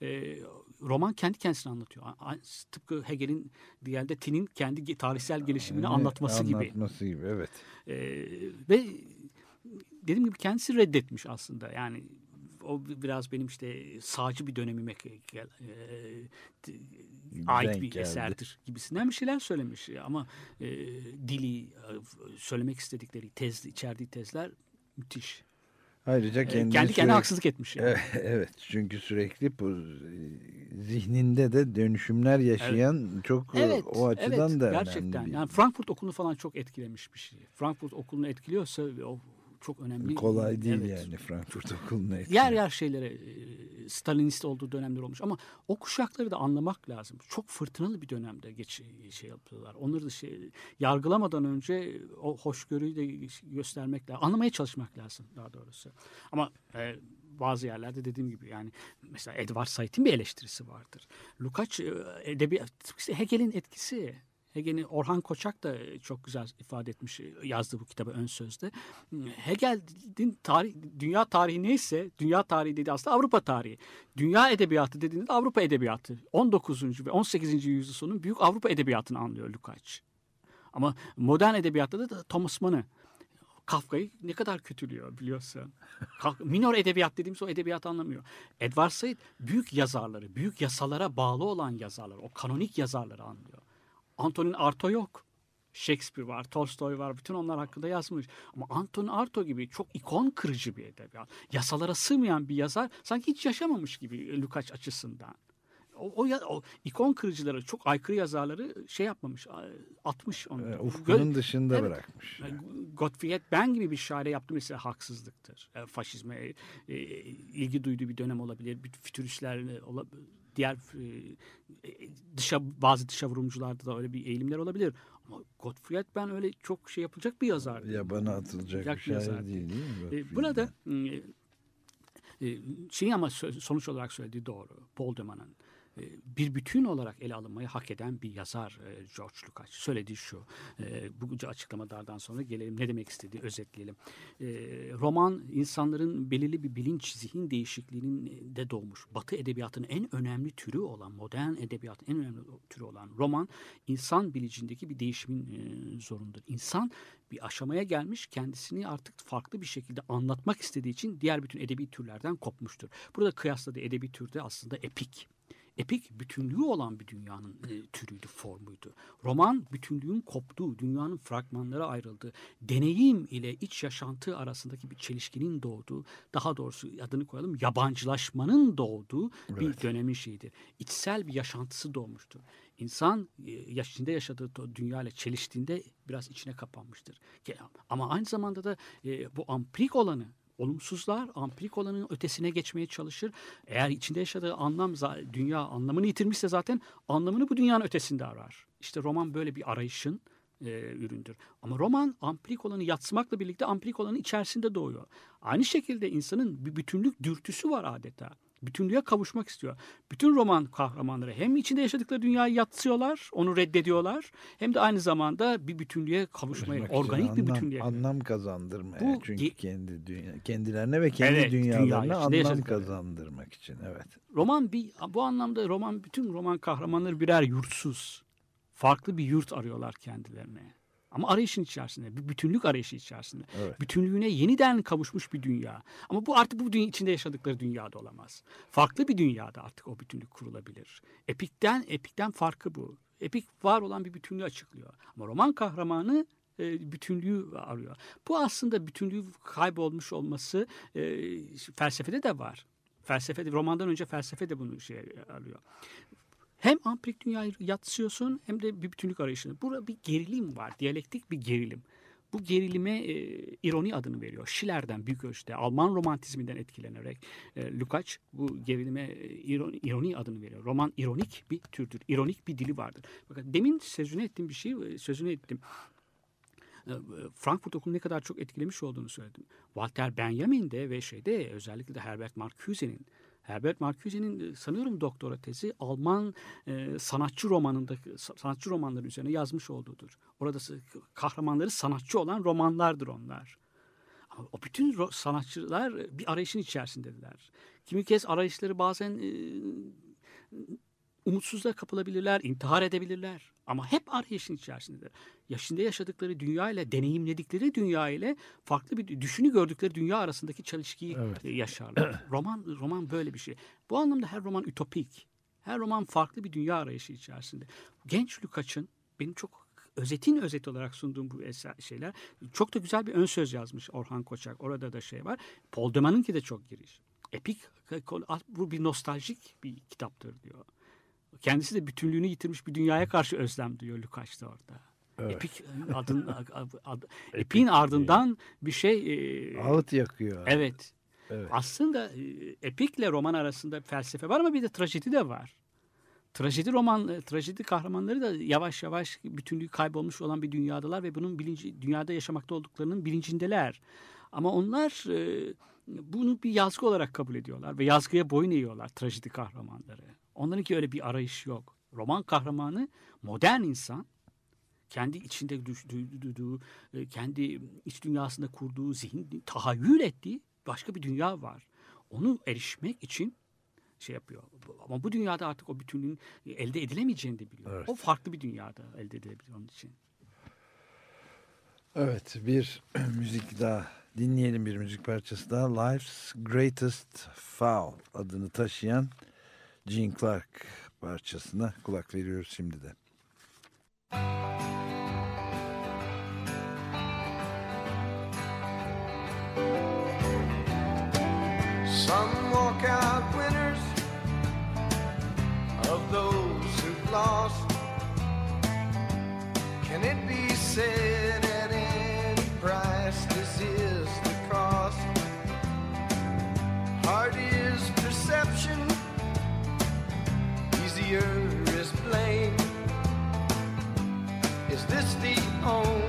E, roman kendi kendisini anlatıyor. Tıpkı Hegel'in diğerde Tin'in kendi tarihsel gelişimini Evet, anlatması gibi. Anlatması gibi evet. Ee, ve dediğim gibi kendisi reddetmiş aslında. Yani o bi- biraz benim işte sağcı bir dönemime e, ait Denk bir geldi. eserdir gibisinden bir şeyler söylemiş. Ama e, dili, e, söylemek istedikleri tez, içerdiği tezler müthiş. Ayrıca E, kendi kendi kendine sürekli- haksızlık etmiş. Yani. Evet, evet çünkü sürekli bu e, zihninde de dönüşümler yaşayan çok e, Evet, o açıdan evet, da gerçekten. önemli. bir- Yani Frankfurt okulunu falan çok etkilemiş bir şey. Frankfurt okulunu etkiliyorsa o çok önemli. Kolay değil Evet. yani Frankfurt okuluna yer etkilemek. yer şeylere e, Stalinist olduğu dönemler olmuş ama o kuşakları da anlamak lazım. Çok fırtınalı bir dönemde geç şey yapıyorlar. Onları da şey yargılamadan önce o hoşgörüyü de göstermek lazım. Anlamaya çalışmak lazım daha doğrusu. Ama e, bazı yerlerde dediğim gibi yani mesela Edward Said'in bir eleştirisi vardır. Lukács e, edebiyat Hegel'in etkisi Hegel'i Orhan Koçak da çok güzel ifade etmiş yazdığı bu kitabı ön sözde. Hegel'in tarih, dünya tarihi neyse dünya tarihi dedi aslında Avrupa tarihi. Dünya edebiyatı dediğinde Avrupa edebiyatı. 19. ve 18. yüzyıl sonu büyük Avrupa edebiyatını anlıyor Lukács. Ama modern edebiyatta da Thomas Mann'ı Kafka'yı ne kadar kötülüyor biliyorsun. Minor edebiyat dediğimiz o edebiyat anlamıyor. Edward Said büyük yazarları, büyük yasalara bağlı olan yazarları, o kanonik yazarları anlıyor. Antonin Arto yok. Shakespeare var, Tolstoy var. Bütün onlar hakkında yazmış. Ama Antonin Arto gibi çok ikon kırıcı bir edebiyat. Yasalara sığmayan bir yazar sanki hiç yaşamamış gibi Lukács açısından. O, o, o ikon kırıcıları, çok aykırı yazarları şey yapmamış, atmış onu. E, ufkunun Gö- dışında Evet. bırakmış. Yani Gottfried Ben gibi bir şaire yaptı mesela haksızlıktır. E, faşizme e, e, ilgi duyduğu bir dönem olabilir. Bir fütüristlerle ola- diğer e, e, dışa bazı dışa vurumcularda da öyle bir eğilimler olabilir. Ama Gottfried Ben öyle çok şey yapılacak bir yazar. Yabana atılacak Yak bir şair yazar değil değil mi? Gottfried? burada e, şeyi ama sonuç olarak söylediği doğru. Paul Deman'ın e, bir bütün olarak ele alınmayı hak eden bir yazar e, George Lucas. Söylediği şu. E, bu açıklamalardan sonra gelelim ne demek istediği özetleyelim. E, roman insanların belirli bir bilinç zihin değişikliğinin de doğmuş. Batı edebiyatının en önemli türü olan modern edebiyatın en önemli türü olan roman insan bilincindeki bir değişimin zorundur. İnsan bir aşamaya gelmiş kendisini artık farklı bir şekilde anlatmak istediği için diğer bütün edebi türlerden kopmuştur. Burada kıyasladığı edebi türde aslında epik. Epik bütünlüğü olan bir dünyanın e, türüydü, formuydu. Roman bütünlüğün koptuğu, dünyanın fragmanlara ayrıldığı, deneyim ile iç yaşantı arasındaki bir çelişkinin doğduğu, daha doğrusu adını koyalım yabancılaşmanın doğduğu bir dönemin şeyidir. İçsel bir yaşantısı doğmuştur. İnsan e, yaşında yaşadığı dünya ile çeliştiğinde biraz içine kapanmıştır. Ama aynı zamanda da e, bu amprik olanı olumsuzlar amprik olanın ötesine geçmeye çalışır. Eğer içinde yaşadığı anlam dünya anlamını yitirmişse zaten anlamını bu dünyanın ötesinde arar. İşte roman böyle bir arayışın e, üründür. Ama roman amprik olanı yatsımakla birlikte amprik olanın içerisinde doğuyor. Aynı şekilde insanın bir bütünlük dürtüsü var adeta. Bütünlüğe kavuşmak istiyor. Bütün roman kahramanları hem içinde yaşadıkları dünyayı yatsıyorlar, onu reddediyorlar. Hem de aynı zamanda bir bütünlüğe kavuşmaya, Kavuşmak organik bir anlam- bütünlüğe. Anlam kazandırmaya. Bu Çünkü kendi dünya, kendilerine ve kendi Evet, dünya, dünyalarına anlam yaşadıkları. kazandırmak için. Evet. Roman bir bu anlamda roman bütün roman kahramanları birer yurtsuz. Farklı bir yurt arıyorlar kendilerine. Ama arayışın içerisinde, bir bütünlük arayışı içerisinde. Evet. Bütünlüğüne yeniden kavuşmuş bir dünya. Ama bu artık bu dünya içinde yaşadıkları dünyada olamaz. Farklı bir dünyada artık o bütünlük kurulabilir. Epikten epikten farkı bu. Epik var olan bir bütünlüğü açıklıyor. Ama roman kahramanı e, bütünlüğü arıyor. Bu aslında bütünlüğü kaybolmuş olması e, felsefede de var. Felsefede romandan önce felsefe de bunu şey alıyor. Hem amprik dünyayı yatsıyorsun hem de bir bütünlük arayışını. Burada bir gerilim var. Diyalektik bir gerilim. Bu gerilime e, ironi adını veriyor. Schiller'den büyük ölçüde Alman romantizminden etkilenerek e, Lukács bu gerilime e, ironi, adını veriyor. Roman ironik bir türdür. İronik bir dili vardır. Bakın demin sözünü ettiğim bir şey e, sözünü ettim. E, Frankfurt Okulu'nu ne kadar çok etkilemiş olduğunu söyledim. Walter Benjamin de ve şeyde özellikle de Herbert Marcuse'nin Herbert Marcuse'nin e, sanıyorum doktora tezi Alman e, sanatçı romanında sanatçı romanları üzerine yazmış olduğudur. Orada kahramanları sanatçı olan romanlardır onlar. Ama o bütün sanatçılar e, bir arayışın içerisindeler. Kimi kez arayışları bazen e, umutsuzluğa kapılabilirler, intihar edebilirler. Ama hep arayışın içerisindeler. Yaşında yaşadıkları dünya ile, deneyimledikleri dünya ile farklı bir düşünü gördükleri dünya arasındaki çelişkiyi Evet. e, yaşarlar. roman roman böyle bir şey. Bu anlamda her roman ütopik. Her roman farklı bir dünya arayışı içerisinde. Genç Lukács'ın benim çok özetin özet olarak sunduğum bu eser, şeyler çok da güzel bir ön söz yazmış Orhan Koçak. Orada da şey var. Paul Deman'ınki de çok giriş. Epik bu bir nostaljik bir kitaptır diyor. Kendisi de bütünlüğünü yitirmiş bir dünyaya karşı özlem duyuyor Lukács da orada. Evet. Epik adın ad, epin ardından bir şey e, Ağıt yakıyor. evet. Evet. Aslında e, epikle roman arasında felsefe var ama bir de trajedi de var. Trajedi roman, e, trajedi kahramanları da yavaş yavaş bütünlüğü kaybolmuş olan bir dünyadalar ve bunun bilinci, dünyada yaşamakta olduklarının bilincindeler. Ama onlar e, bunu bir yazgı olarak kabul ediyorlar ve yazgıya boyun eğiyorlar trajedi kahramanları. Onlarınki öyle bir arayış yok. Roman kahramanı modern insan kendi içinde duyduğu, e, kendi iç dünyasında kurduğu, zihin tahayyül ettiği başka bir dünya var. Onu erişmek için şey yapıyor. Ama bu dünyada artık o bütünlüğün elde edilemeyeceğini de biliyor. Evet. O farklı bir dünyada elde edilebilir onun için. Evet bir müzik daha dinleyelim bir müzik parçası daha. Life's Greatest Foul adını taşıyan Gene Clark parçasına kulak veriyoruz şimdi de. Some own.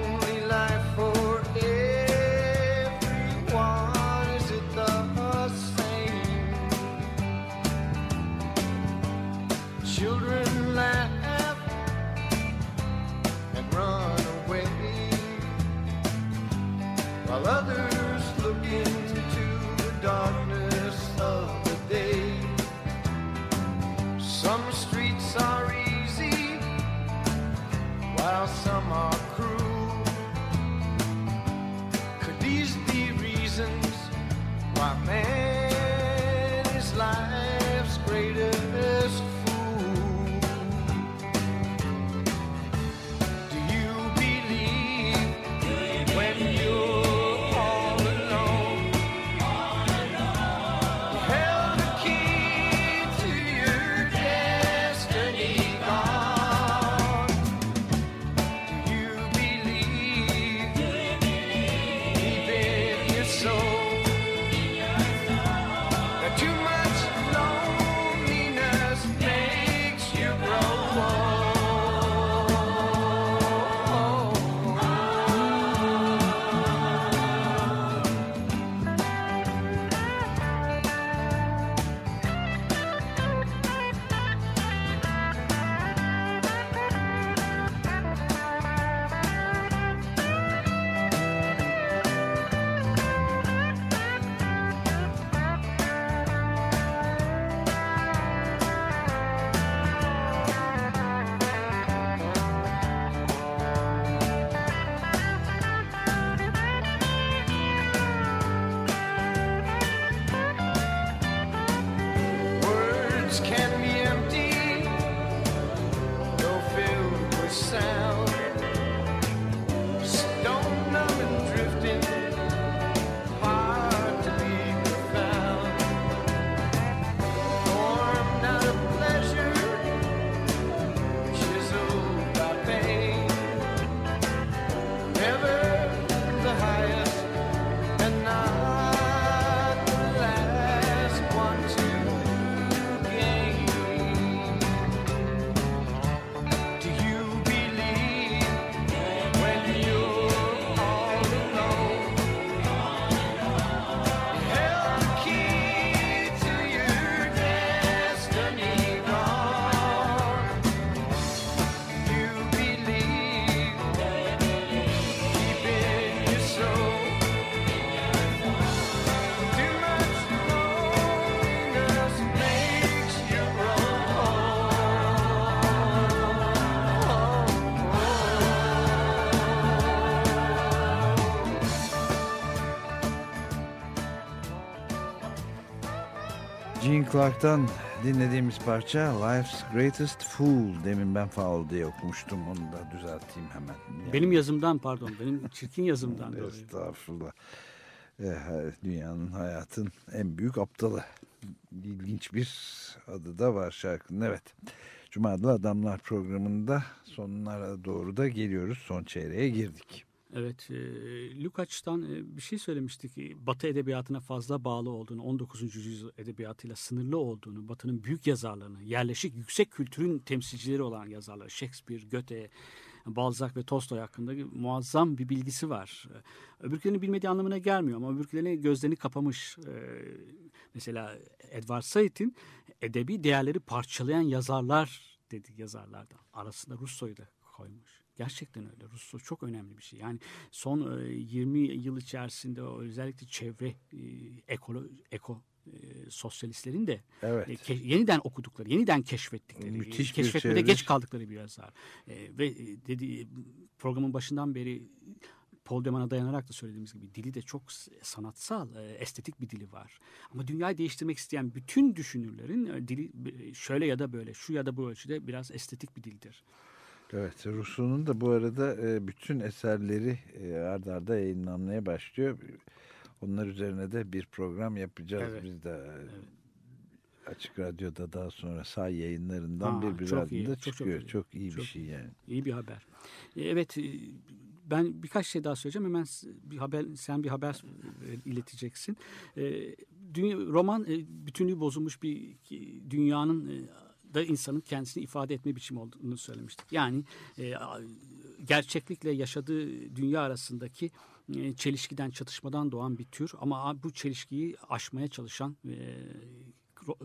Gene Clark'tan dinlediğimiz parça Life's Greatest Fool. Demin ben foul diye okumuştum. Onu da düzelteyim hemen. Yani- Benim yazımdan pardon, benim çirkin yazımdan dolayı. Estağfurullah. Eh, dünyanın hayatın en büyük aptalı. İlginç bir adı da var şarkının. Evet. Cuma'da Adamlar programında sonlara doğru da geliyoruz. Son çeyreğe girdik. Evet, e, Lukács'tan e, bir şey söylemiştik. Batı edebiyatına fazla bağlı olduğunu, 19. yüzyıl edebiyatıyla sınırlı olduğunu, Batı'nın büyük yazarlarını, yerleşik yüksek kültürün temsilcileri olan yazarlar, Shakespeare, Goethe, Balzac ve Tolstoy hakkında muazzam bir bilgisi var. Öbürkülerini bilmediği anlamına gelmiyor ama öbürkülerine gözlerini kapamış. E, Mesela Edward Said'in edebi değerleri parçalayan yazarlar dedi yazarlardan. Arasında Russo'yu da koymuş. Gerçekten öyle. Ruslu çok önemli bir şey. Yani son e, 20 yıl içerisinde özellikle çevre e, ekolo, eko e, sosyalistlerin de Evet. e, ke- yeniden okudukları, yeniden keşfettikleri, Müthiş keşfetmede geç kaldıkları bir yazar. E, ve e, dedi programın başından beri Paul Deman'a dayanarak da söylediğimiz gibi dili de çok sanatsal, e, estetik bir dili var. Ama dünyayı değiştirmek isteyen bütün düşünürlerin e, dili e, şöyle ya da böyle, şu ya da bu ölçüde biraz estetik bir dildir. Evet, Rousseau'nun da bu arada e, bütün eserleri e, ard arda yayınlanmaya başlıyor. Onlar üzerine de bir program yapacağız Evet. biz de. e, Açık Radyo'da daha sonra say yayınlarından Aa, bir bir çok iyi, adında çok çok çıkıyor. iyi. Çok iyi bir Çok şey yani. İyi bir haber. Evet, ben birkaç şey daha söyleyeceğim. Hemen bir haber, sen bir haber ileteceksin. Dünya, roman bütünlüğü bozulmuş bir dünyanın da insanın kendisini ifade etme biçimi olduğunu söylemiştik. Yani e, gerçeklikle yaşadığı dünya arasındaki e, çelişkiden, çatışmadan doğan bir tür ama bu çelişkiyi aşmaya çalışan e,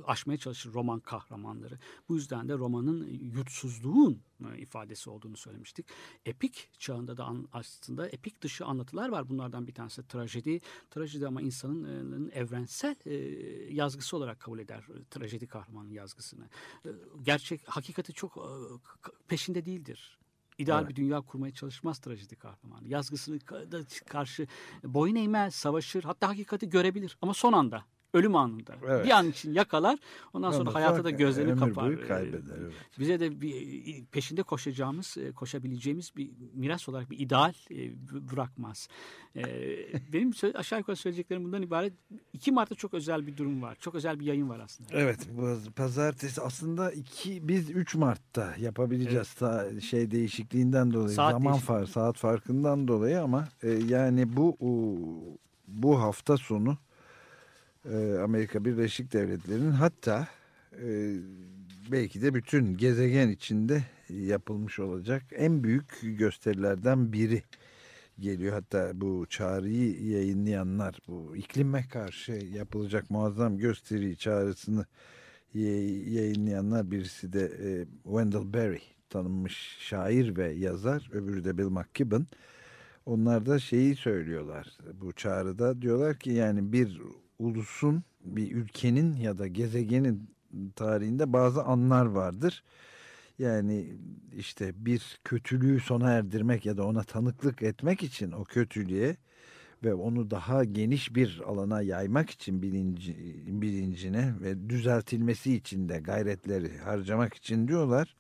aşmaya çalışır roman kahramanları. Bu yüzden de romanın yutsuzluğun e, ifadesi olduğunu söylemiştik. Epik çağında da aslında epik dışı anlatılar var. Bunlardan bir tanesi trajedi. Trajedi ama insanın e, evrensel e, yazgısı olarak kabul eder trajedi kahramanın yazgısını. Gerçek hakikati çok peşinde değildir. İdeal Evet. bir dünya kurmaya çalışmaz trajedi kahramanı. Yazgısını karşı boyun eğmez, savaşır. Hatta hakikati görebilir ama son anda. Ölüm anında. Evet. Bir an için yakalar. Ondan sonra hayata da gözlerini kapar. Ee, kaybeder, evet. Bize de bir e, peşinde koşacağımız, e, koşabileceğimiz bir miras olarak bir ideal e, bırakmaz. Benim aşağı yukarı söyleyeceklerim bundan ibaret. 2 Mart'ta çok özel bir durum var. Çok özel bir yayın var aslında. Evet, bu pazartesi aslında iki biz 3 Mart'ta yapabileceğiz Ta- şey değişikliğinden dolayı, Saat zaman far saat farkından dolayı ama yani bu bu hafta sonu e, Amerika Birleşik Devletleri'nin hatta e, belki de bütün gezegen içinde yapılmış olacak en büyük gösterilerden biri geliyor. Hatta bu çağrıyı yayınlayanlar bu iklime karşı yapılacak muazzam gösteri çağrısını yayınlayanlar birisi de e, Wendell Berry tanınmış şair ve yazar öbürü de Bill McKibben. Onlar da şeyi söylüyorlar bu çağrıda diyorlar ki yani bir ulusun bir ülkenin ya da gezegenin tarihinde bazı anlar vardır. Yani işte bir kötülüğü sona erdirmek ya da ona tanıklık etmek için o kötülüğe ve onu daha geniş bir alana yaymak için bilinci, bilincine ve düzeltilmesi için de gayretleri harcamak için diyorlar.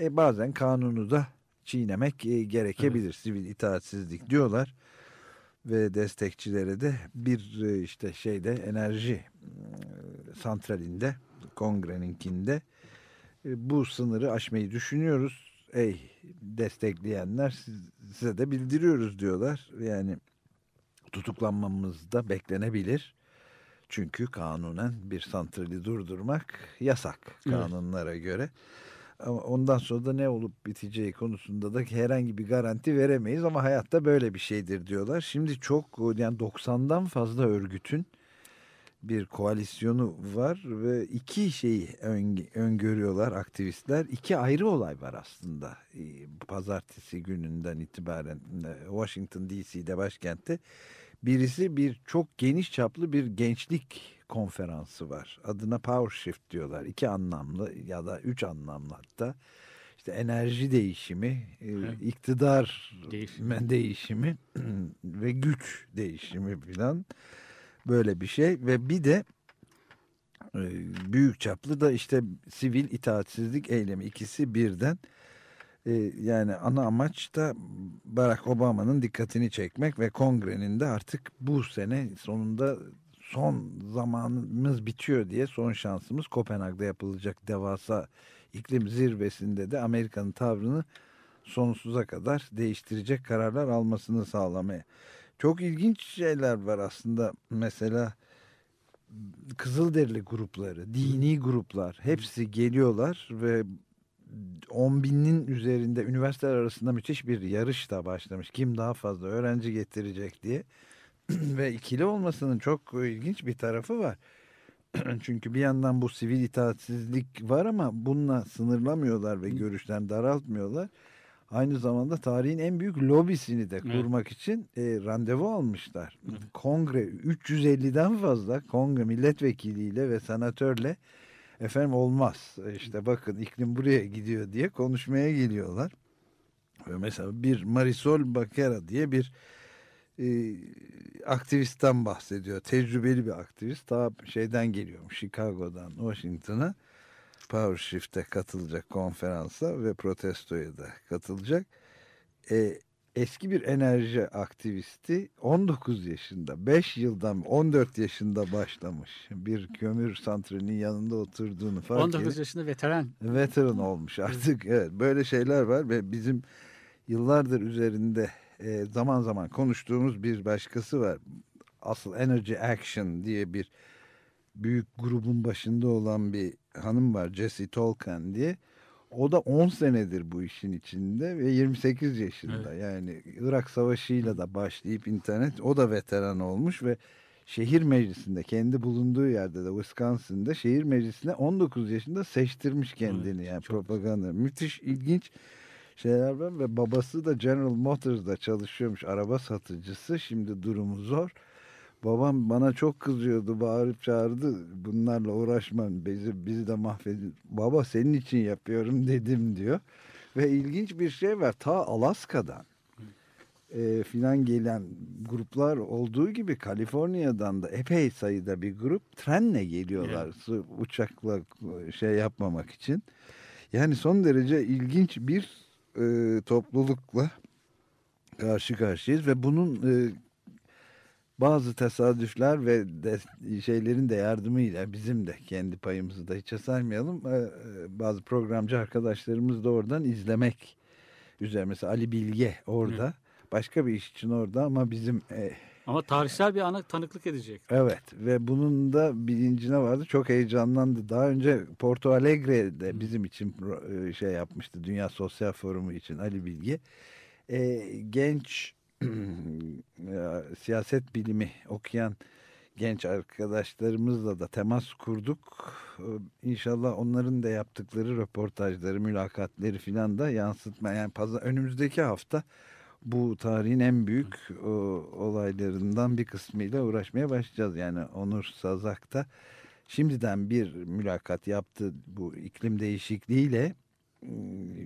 E bazen kanunu da çiğnemek e, gerekebilir. Sivil itaatsizlik diyorlar. Ve destekçilere de bir e, işte şeyde enerji e, santralinde kongreninkinde e, bu sınırı aşmayı düşünüyoruz. Ey destekleyenler siz- size de bildiriyoruz diyorlar. Yani tutuklanmamız da beklenebilir. Çünkü kanunen bir santrali durdurmak yasak Evet. kanunlara göre. Ama ondan sonra da ne olup biteceği konusunda da herhangi bir garanti veremeyiz ama hayatta böyle bir şeydir diyorlar. Şimdi çok yani 90'dan fazla örgütün bir koalisyonu var ve iki şeyi ön- öngörüyorlar aktivistler. İki ayrı olay var aslında. Ee, Pazartesi gününden itibaren e, Washington DC'de başkentte. Birisi bir çok geniş çaplı bir gençlik konferansı var. Adına Power Shift diyorlar. İki anlamlı ya da üç anlamlı hatta. İşte enerji değişimi, Evet. iktidar Değişimi. değişimi ve güç değişimi filan böyle bir şey ve bir de e, büyük çaplı da işte sivil itaatsizlik eylemi ikisi birden e, yani ana amaç da Barack Obama'nın dikkatini çekmek ve kongrenin de artık bu sene sonunda son zamanımız bitiyor diye son şansımız Kopenhag'da yapılacak devasa iklim zirvesinde de Amerika'nın tavrını sonsuza kadar değiştirecek kararlar almasını sağlamaya. Çok ilginç şeyler var aslında. Mesela Kızılderili grupları, dini gruplar hepsi geliyorlar ve 10 binin üzerinde üniversiteler arasında müthiş bir yarış da başlamış. Kim daha fazla öğrenci getirecek diye. ve ikili olmasının çok ilginç bir tarafı var. Çünkü bir yandan bu sivil itaatsizlik var ama bununla sınırlamıyorlar ve görüşten daraltmıyorlar. aynı zamanda tarihin en büyük lobisini de Evet. kurmak için e, randevu almışlar. Kongre 350'den fazla kongre milletvekiliyle ve senatörle efendim olmaz işte bakın iklim buraya gidiyor diye konuşmaya geliyorlar. Ve mesela bir Marisol Bakera diye bir e, aktivistten bahsediyor. Tecrübeli bir aktivist. Ta şeyden geliyormuş Chicago'dan Washington'a. Power Shift'e katılacak konferansa ve protestoya da katılacak. E, eski bir enerji aktivisti 19 yaşında 5 yıldan 14 yaşında başlamış. Bir kömür santralinin yanında oturduğunu fark 19 edip yaşında veteran. veteran olmuş artık. Evet böyle şeyler var ve bizim yıllardır üzerinde e, zaman zaman konuştuğumuz bir başkası var. Asıl Energy Action diye bir büyük grubun başında olan bir hanım var Jessie Tolkien diye. O da 10 senedir bu işin içinde ve 28 yaşında. Yani Irak Savaşı'yla da başlayıp internet o da veteran olmuş ve şehir meclisinde kendi bulunduğu yerde de Wisconsin'da şehir meclisine 19 yaşında seçtirmiş kendini yani propaganda. Müthiş ilginç şeyler var ve babası da General Motors'da çalışıyormuş araba satıcısı. Şimdi durumu zor. Babam bana çok kızıyordu, bağırıp çağırdı. Bunlarla uğraşmam, bizi, bizi de mahvedin. Baba senin için yapıyorum dedim diyor. Ve ilginç bir şey var. Ta Alaska'dan e, filan gelen gruplar olduğu gibi Kaliforniya'dan da epey sayıda bir grup trenle geliyorlar. Su, uçakla şey yapmamak için. Yani son derece ilginç bir e, toplulukla karşı karşıyayız ve bunun e, bazı tesadüfler ve de, şeylerin de yardımıyla bizim de kendi payımızı da hiçe saymayalım. e, e, bazı programcı arkadaşlarımız da oradan izlemek üzere. Mesela Ali Bilge orada. Başka bir iş için orada ama bizim e, Ama tarihsel bir ana tanıklık edecek. Evet ve bunun da bilincine vardı. Çok heyecanlandı. Daha önce Porto Alegre'de bizim için e, şey yapmıştı. Dünya Sosyal Forumu için Ali Bilge. E, genç siyaset bilimi okuyan genç arkadaşlarımızla da temas kurduk. E, İnşallah onların da yaptıkları röportajları, mülakatleri filan da yansıtma. Yani pazar, önümüzdeki hafta bu tarihin en büyük o, olaylarından bir kısmıyla uğraşmaya başlayacağız. Yani Onur Sazak da şimdiden bir mülakat yaptı bu iklim değişikliğiyle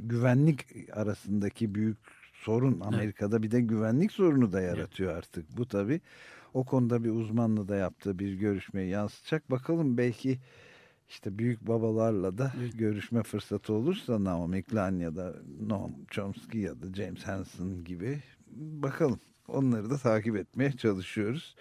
güvenlik arasındaki büyük sorun Amerika'da bir de güvenlik sorunu da yaratıyor artık. Bu tabi o konuda bir uzmanla da yaptığı bir görüşmeyi yansıtacak. Bakalım belki işte büyük babalarla da görüşme fırsatı olursa Naomi Klein ya da Noam Chomsky ya da James Hansen gibi bakalım. Onları da takip etmeye çalışıyoruz.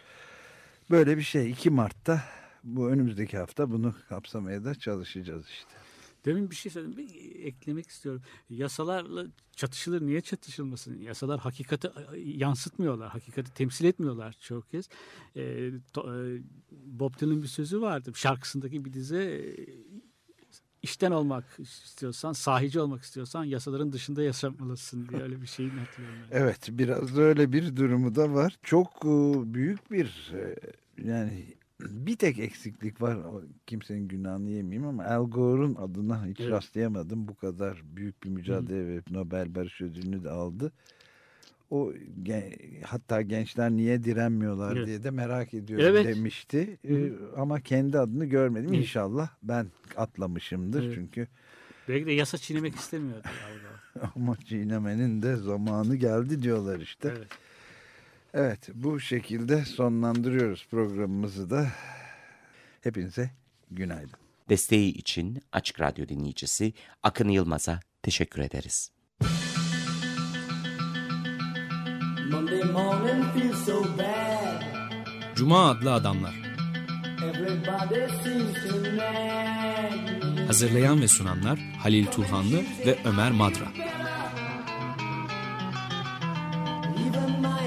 Böyle bir şey 2 Mart'ta bu önümüzdeki hafta bunu kapsamaya da çalışacağız işte. Demin bir şey söyledim. Bir eklemek istiyorum. Yasalarla çatışılır. Niye çatışılmasın? Yasalar hakikati yansıtmıyorlar. Hakikati temsil etmiyorlar çok kez. E, to, e, Bob Dylan'ın bir sözü vardı. Şarkısındaki bir dize e, işten olmak istiyorsan, sahici olmak istiyorsan yasaların dışında yaşamalısın diye öyle bir şeyin hatırlıyorum. ben. Evet biraz da öyle bir durumu da var. Çok e, büyük bir e, yani bir tek eksiklik var. Kimsenin günahını yemeyeyim ama Al Gore'un adına hiç Evet. rastlayamadım. Bu kadar büyük bir mücadele ve Nobel Barış Ödülünü de aldı. O gen- hatta gençler niye direnmiyorlar Evet. diye de merak ediyorum Evet. demişti. E, ama kendi adını görmedim. Evet. İnşallah ben atlamışımdır Evet. çünkü Belki de yasa çiğnemek istemiyordu. ama çiğnemenin de zamanı geldi diyorlar işte. Evet. Evet bu şekilde sonlandırıyoruz programımızı da. Hepinize günaydın. Desteği için Açık Radyo dinleyicisi Akın Yılmaz'a teşekkür ederiz. Monday morning feels so bad. Cuma adlı adamlar. Hazırlayan ve sunanlar Halil Turhanlı ve Ömer Madra. Even my